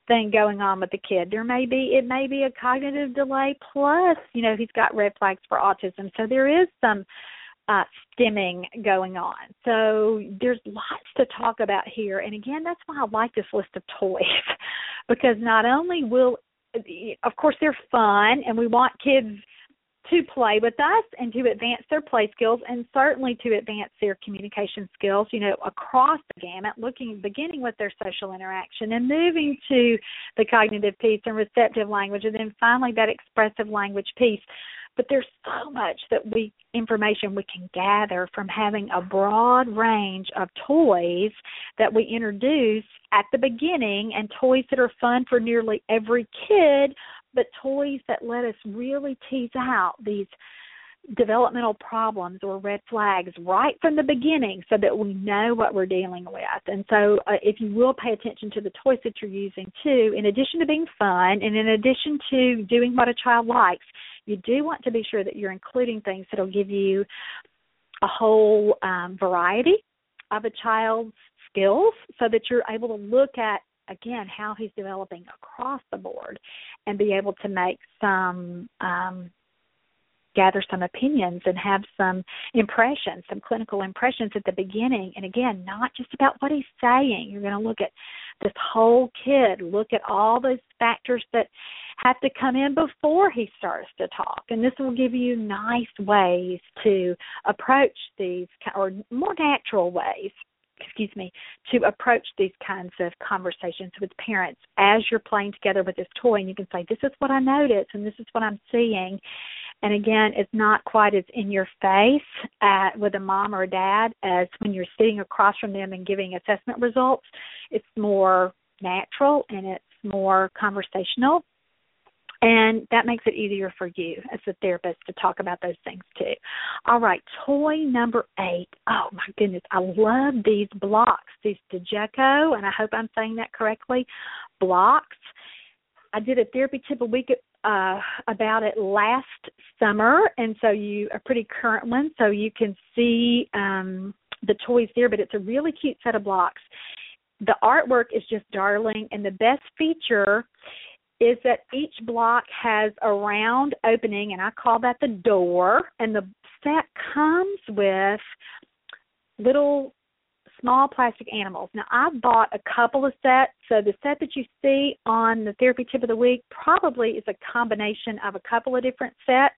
thing going on with the kid. There may be it may be a cognitive delay plus, you know, he's got red flags for autism. So there is some uh, stimming going on. So there's lots to talk about here. And again, that's why I like this list of toys because not only will of course they're fun and we want kids to play with us and to advance their play skills and certainly to advance their communication skills you know across the gamut looking beginning with their social interaction and moving to the cognitive piece and receptive language and then finally that expressive language piece but there's so much that we information we can gather from having a broad range of toys that we introduce at the beginning and toys that are fun for nearly every kid but toys that let us really tease out these developmental problems or red flags right from the beginning so that we know what we're dealing with. And so, uh, if you will pay attention to the toys that you're using too, in addition to being fun and in addition to doing what a child likes, you do want to be sure that you're including things that'll give you a whole um, variety of a child's skills so that you're able to look at again how he's developing across the board and be able to make some um, gather some opinions and have some impressions, some clinical impressions at the beginning. And again, not just about what he's saying. You're going to look at this whole kid, look at all those factors that have to come in before he starts to talk. And this will give you nice ways to approach these, or more natural ways excuse me, to approach these kinds of conversations with parents as you're playing together with this toy and you can say, This is what I noticed and this is what I'm seeing and again, it's not quite as in your face at, with a mom or a dad as when you're sitting across from them and giving assessment results. It's more natural and it's more conversational. And that makes it easier for you as a therapist to talk about those things too. All right, toy number eight. Oh my goodness, I love these blocks, these DeJeco, and I hope I'm saying that correctly. Blocks. I did a therapy tip a week uh, about it last summer, and so you a pretty current one, so you can see um, the toys there. But it's a really cute set of blocks. The artwork is just darling, and the best feature is that each block has a round opening, and I call that the door. And the set comes with little small plastic animals. Now, I've bought a couple of sets. So the set that you see on the therapy tip of the week probably is a combination of a couple of different sets.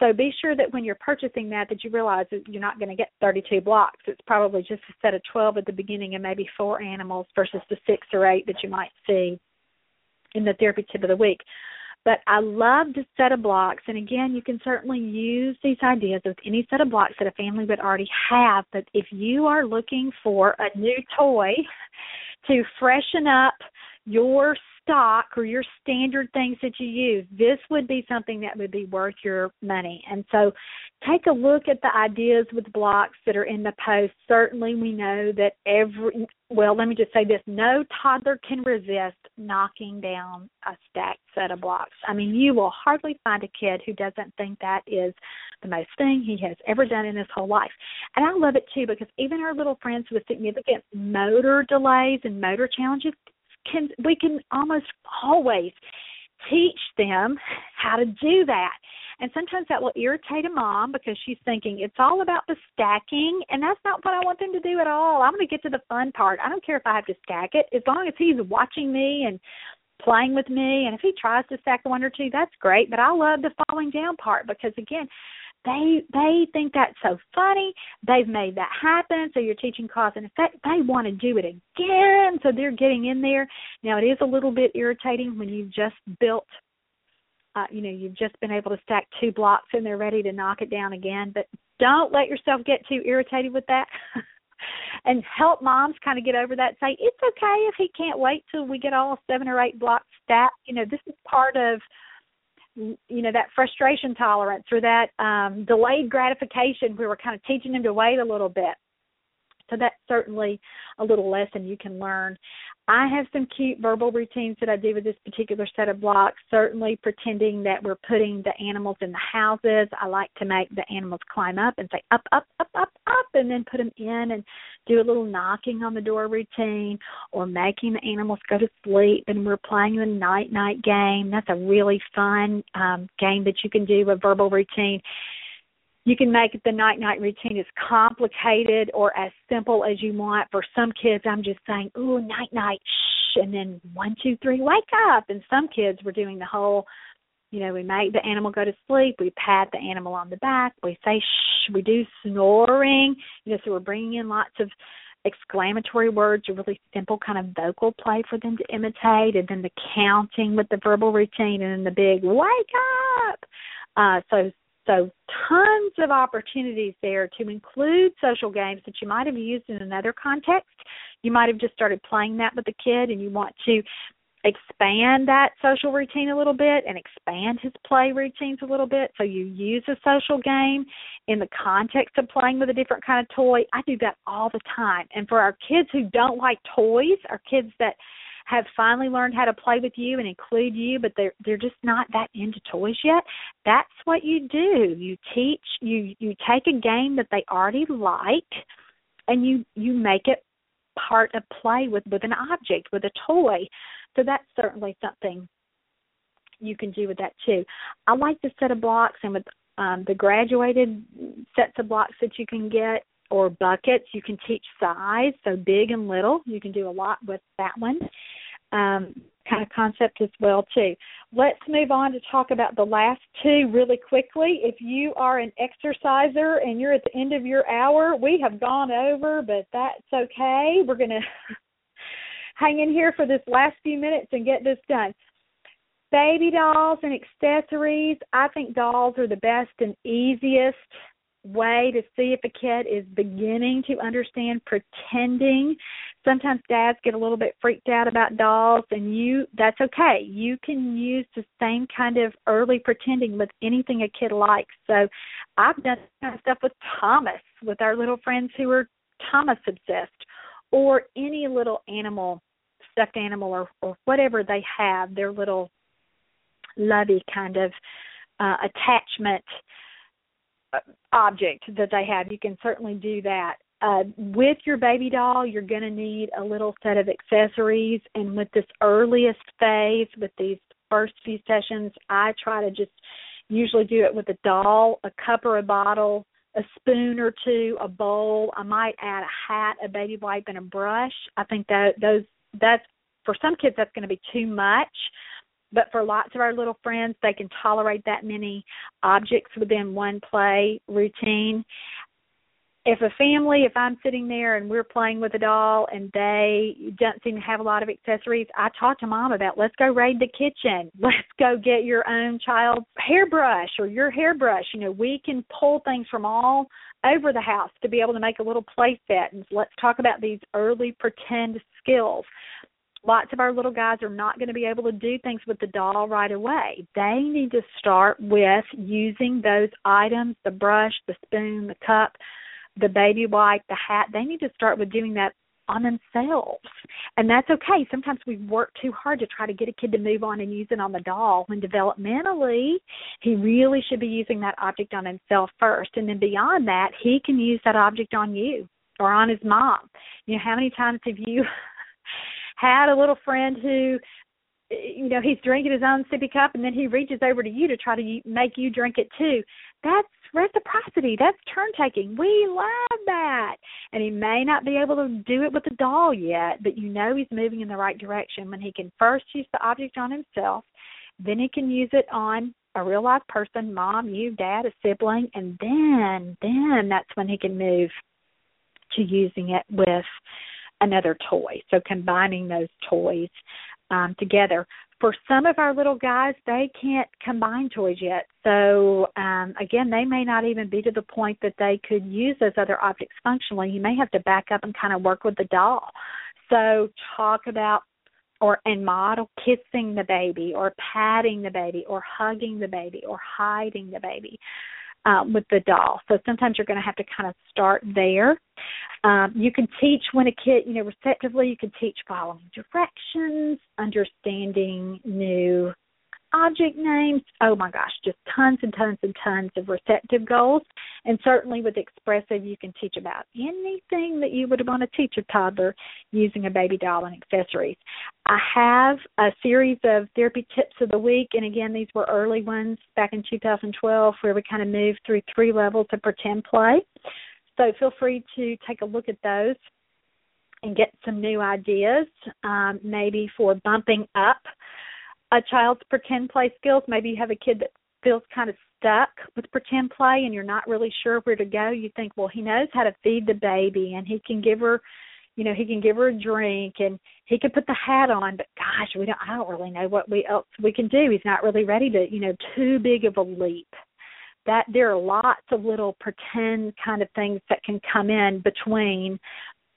So be sure that when you're purchasing that, that you realize that you're not going to get 32 blocks. It's probably just a set of 12 at the beginning and maybe four animals versus the six or eight that you might see in the therapy tip of the week. But I love this set of blocks, and again, you can certainly use these ideas with any set of blocks that a family would already have. But if you are looking for a new toy to freshen up your stock or your standard things that you use, this would be something that would be worth your money. And so take a look at the ideas with blocks that are in the post. Certainly, we know that every, well, let me just say this no toddler can resist knocking down a stacked set of blocks. I mean, you will hardly find a kid who doesn't think that is the most thing he has ever done in his whole life. And I love it too because even our little friends with significant motor delays and motor challenges, can we can almost always teach them how to do that. And sometimes that will irritate a mom because she's thinking it's all about the stacking, and that's not what I want them to do at all. I'm going to get to the fun part. I don't care if I have to stack it as long as he's watching me and playing with me and if he tries to stack one or two that's great but i love the falling down part because again they they think that's so funny. They've made that happen. So you're teaching cause and effect they want to do it again. So they're getting in there. Now it is a little bit irritating when you've just built uh, you know you've just been able to stack two blocks and they're ready to knock it down again. But don't let yourself get too irritated with that. And help moms kind of get over that say it's okay if he can't wait till we get all seven or eight blocks stacked. You know this is part of you know that frustration tolerance or that um delayed gratification. We were kind of teaching them to wait a little bit so that's certainly a little lesson you can learn I have some cute verbal routines that I do with this particular set of blocks. Certainly, pretending that we're putting the animals in the houses. I like to make the animals climb up and say up, up, up, up, up, and then put them in and do a little knocking on the door routine, or making the animals go to sleep. And we're playing the night night game. That's a really fun um, game that you can do a verbal routine you can make the night night routine as complicated or as simple as you want. For some kids, I'm just saying, "Ooh, night night," shh, and then one, two, three, wake up. And some kids, we're doing the whole, you know, we make the animal go to sleep. We pat the animal on the back. We say shh. We do snoring. You know, so we're bringing in lots of exclamatory words, a really simple kind of vocal play for them to imitate, and then the counting with the verbal routine, and then the big wake up. Uh, so so, tons of opportunities there to include social games that you might have used in another context. You might have just started playing that with the kid and you want to expand that social routine a little bit and expand his play routines a little bit. So, you use a social game in the context of playing with a different kind of toy. I do that all the time. And for our kids who don't like toys, our kids that have finally learned how to play with you and include you, but they're they're just not that into toys yet. That's what you do. You teach you you take a game that they already like and you you make it part of play with with an object, with a toy. So that's certainly something you can do with that too. I like the set of blocks and with um, the graduated sets of blocks that you can get or buckets. You can teach size, so big and little. You can do a lot with that one. Um, kind of concept as well too. Let's move on to talk about the last two really quickly. If you are an exerciser and you're at the end of your hour, we have gone over, but that's okay. We're to hang in here for this last few minutes and get this done. Baby dolls and accessories. I think dolls are the best and easiest way to see if a kid is beginning to understand pretending. Sometimes dads get a little bit freaked out about dolls and you that's okay. You can use the same kind of early pretending with anything a kid likes. So I've done kind of stuff with Thomas, with our little friends who are Thomas obsessed, or any little animal, stuffed animal or, or whatever they have, their little lovey kind of uh attachment object that they have. You can certainly do that. Uh, with your baby doll, you're going to need a little set of accessories. And with this earliest phase, with these first few sessions, I try to just usually do it with a doll, a cup or a bottle, a spoon or two, a bowl. I might add a hat, a baby wipe, and a brush. I think that those that's for some kids that's going to be too much. But for lots of our little friends, they can tolerate that many objects within one play routine. If a family, if I'm sitting there and we're playing with a doll and they don't seem to have a lot of accessories, I talk to mom about let's go raid the kitchen. Let's go get your own child's hairbrush or your hairbrush. You know, we can pull things from all over the house to be able to make a little play set. And let's talk about these early pretend skills lots of our little guys are not going to be able to do things with the doll right away. They need to start with using those items the brush, the spoon, the cup, the baby wipe, the hat. They need to start with doing that on themselves. And that's okay. Sometimes we work too hard to try to get a kid to move on and use it on the doll when developmentally he really should be using that object on himself first. And then beyond that, he can use that object on you or on his mom. You know, how many times have you had a little friend who you know he's drinking his own sippy cup and then he reaches over to you to try to make you drink it too That's reciprocity. That's turn taking. We love that. And he may not be able to do it with the doll yet, but you know he's moving in the right direction when he can first use the object on himself, then he can use it on a real life person, mom, you, dad, a sibling, and then then that's when he can move to using it with another toy. So combining those toys um, together. For some of our little guys, they can't combine toys yet. So um, again, they may not even be to the point that they could use those other objects functionally. You may have to back up and kind of work with the doll. So talk about or and model kissing the baby or patting the baby or hugging the baby or hiding the baby um, with the doll. So sometimes you're going to have to kind of start there. Um, you can teach when a kid, you know, receptively, you can teach following directions, understanding new object names. Oh my gosh, just tons and tons and tons of receptive goals. And certainly with expressive, you can teach about anything that you would want to teach a toddler using a baby doll and accessories. I have a series of therapy tips of the week, and again, these were early ones back in 2012 where we kind of moved through three levels of pretend play. So feel free to take a look at those and get some new ideas, um, maybe for bumping up a child's pretend play skills. Maybe you have a kid that feels kind of stuck with pretend play and you're not really sure where to go. You think, well, he knows how to feed the baby and he can give her, you know, he can give her a drink and he can put the hat on, but gosh, we don't I don't really know what we else we can do. He's not really ready to, you know, too big of a leap. That there are lots of little pretend kind of things that can come in between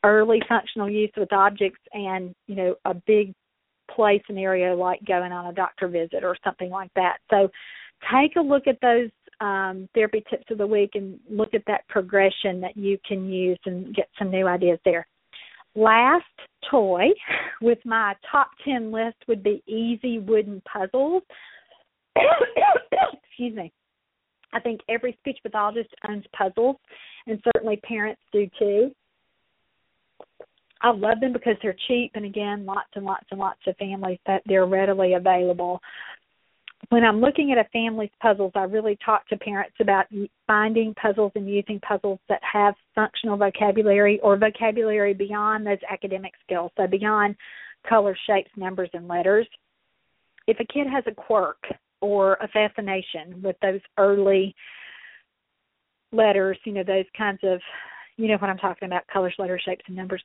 early functional use with objects and, you know, a big play scenario like going on a doctor visit or something like that. So take a look at those um, therapy tips of the week and look at that progression that you can use and get some new ideas there. Last toy with my top 10 list would be easy wooden puzzles. Excuse me. I think every speech pathologist owns puzzles, and certainly parents do too. I love them because they're cheap, and again, lots and lots and lots of families that they're readily available. When I'm looking at a family's puzzles, I really talk to parents about finding puzzles and using puzzles that have functional vocabulary or vocabulary beyond those academic skills, so beyond color, shapes, numbers, and letters. If a kid has a quirk or a fascination with those early letters, you know, those kinds of, you know what I'm talking about, colors, letters, shapes, and numbers,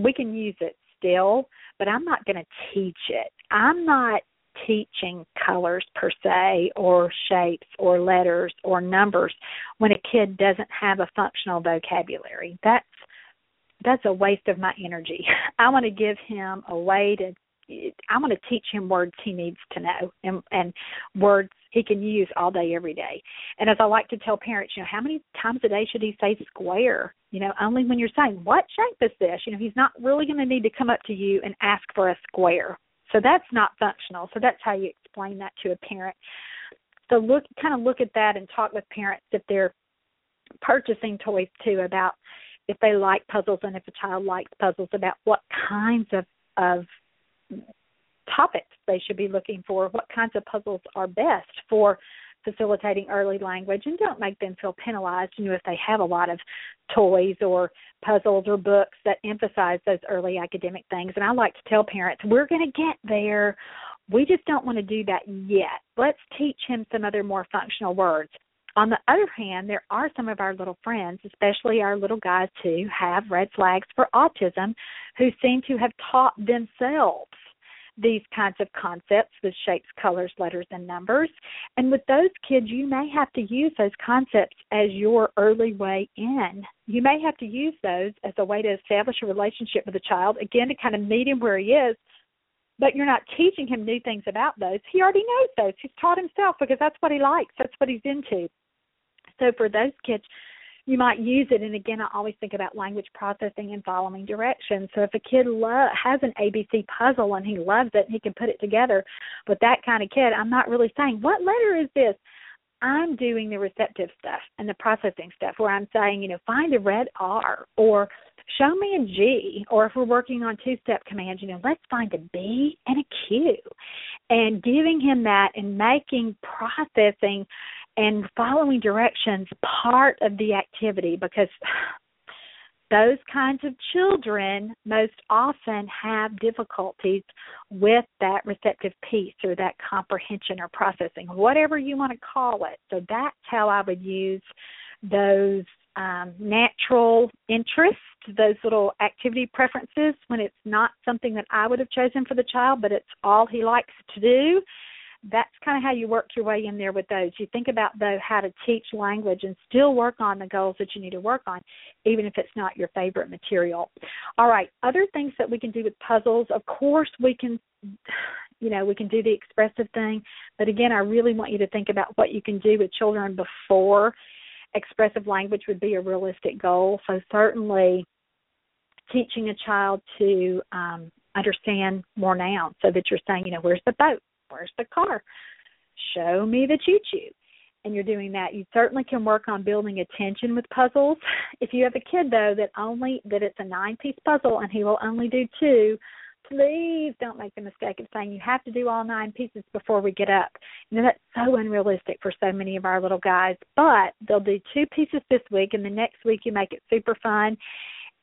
we can use it still, but I'm not going to teach it. I'm not teaching colors per se or shapes or letters or numbers when a kid doesn't have a functional vocabulary. That's that's a waste of my energy. I want to give him a way to I want to teach him words he needs to know and and words he can use all day every day. And as I like to tell parents, you know, how many times a day should he say square? You know, only when you're saying, What shape is this? You know, he's not really gonna need to come up to you and ask for a square. So that's not functional. So that's how you explain that to a parent. So look kind of look at that and talk with parents if they're purchasing toys too about if they like puzzles and if a child likes puzzles about what kinds of of topics they should be looking for, what kinds of puzzles are best for facilitating early language and don't make them feel penalized you know if they have a lot of toys or puzzles or books that emphasize those early academic things. And i like to tell parents we're going to get there. We just don't want to do that yet. Let's teach him some other more functional words. On the other hand, there are some of our little friends, especially our little guys who have red flags for autism, who seem to have taught themselves these kinds of concepts with shapes, colors, letters, and numbers. And with those kids, you may have to use those concepts as your early way in. You may have to use those as a way to establish a relationship with a child, again, to kind of meet him where he is. But you're not teaching him new things about those. He already knows those. He's taught himself because that's what he likes, that's what he's into. So for those kids, you might use it. And again, I always think about language processing and following directions. So if a kid lo- has an ABC puzzle and he loves it, and he can put it together. But that kind of kid, I'm not really saying, what letter is this? I'm doing the receptive stuff and the processing stuff where I'm saying, you know, find a red R or show me a G, or if we're working on two step commands, you know, let's find a B and a Q. And giving him that and making processing and following directions part of the activity because those kinds of children most often have difficulties with that receptive piece or that comprehension or processing, whatever you want to call it. So that's how I would use those um, natural interests, those little activity preferences when it's not something that I would have chosen for the child, but it's all he likes to do that's kind of how you work your way in there with those. You think about though how to teach language and still work on the goals that you need to work on, even if it's not your favorite material. All right, other things that we can do with puzzles. Of course, we can, you know, we can do the expressive thing, but again, I really want you to think about what you can do with children before expressive language would be a realistic goal. So certainly, teaching a child to um, understand more nouns so that you're saying, you know, where's the boat? Where's the car? Show me the choo choo. And you're doing that. You certainly can work on building attention with puzzles. If you have a kid though that only that it's a nine piece puzzle and he will only do two, please don't make the mistake of saying you have to do all nine pieces before we get up. You know, that's so unrealistic for so many of our little guys. But they'll do two pieces this week and the next week you make it super fun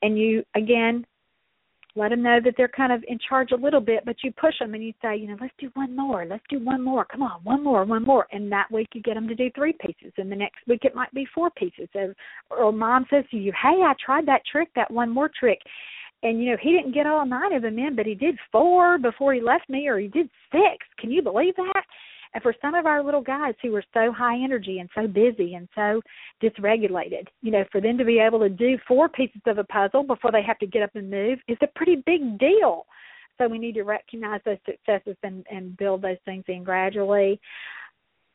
and you again let them know that they're kind of in charge a little bit, but you push them and you say, you know, let's do one more, let's do one more, come on, one more, one more, and that week you get them to do three pieces, and the next week it might be four pieces. Or, or mom says to you, hey, I tried that trick, that one more trick, and you know he didn't get all nine of them in, but he did four before he left me, or he did six. Can you believe that? And for some of our little guys who are so high energy and so busy and so dysregulated, you know, for them to be able to do four pieces of a puzzle before they have to get up and move is a pretty big deal. So we need to recognize those successes and, and build those things in gradually.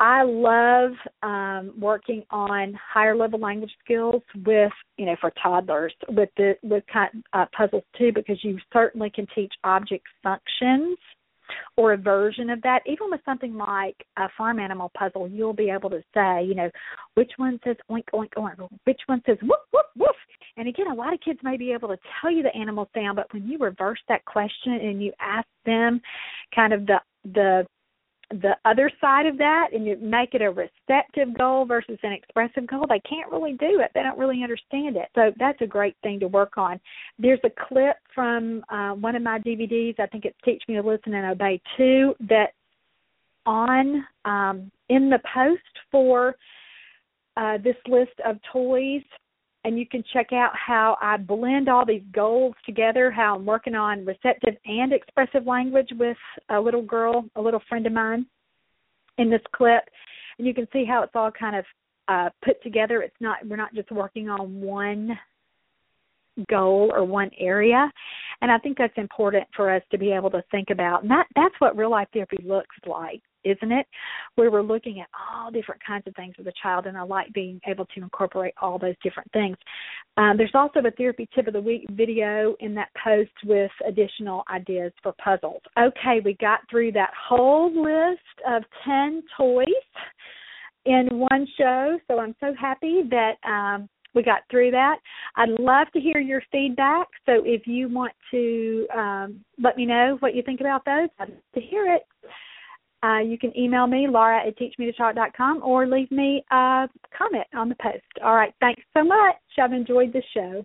I love um, working on higher level language skills with, you know, for toddlers with the with uh, puzzles too, because you certainly can teach object functions or a version of that. Even with something like a farm animal puzzle, you'll be able to say, you know, which one says oink oink oink, which one says woof woof woof. And again, a lot of kids may be able to tell you the animal sound, but when you reverse that question and you ask them kind of the the the other side of that and you make it a receptive goal versus an expressive goal, they can't really do it. They don't really understand it. So that's a great thing to work on. There's a clip from uh, one of my DVDs. I think it's Teach Me to Listen and Obey 2 that on um, in the post for uh, this list of toys and you can check out how I blend all these goals together, how I'm working on receptive and expressive language with a little girl, a little friend of mine in this clip. And you can see how it's all kind of uh, put together. It's not we're not just working on one goal or one area. And I think that's important for us to be able to think about. And that that's what real life therapy looks like isn't it? Where we're looking at all different kinds of things with a child, and I like being able to incorporate all those different things. Um, there's also a therapy tip of the week video in that post with additional ideas for puzzles. Okay, we got through that whole list of 10 toys in one show, so I'm so happy that. Um, we got through that. I'd love to hear your feedback. So if you want to um, let me know what you think about those, I'd love to hear it. Uh, you can email me, Laura at teachmetotalk.com, or leave me a comment on the post. All right, thanks so much. I've enjoyed the show.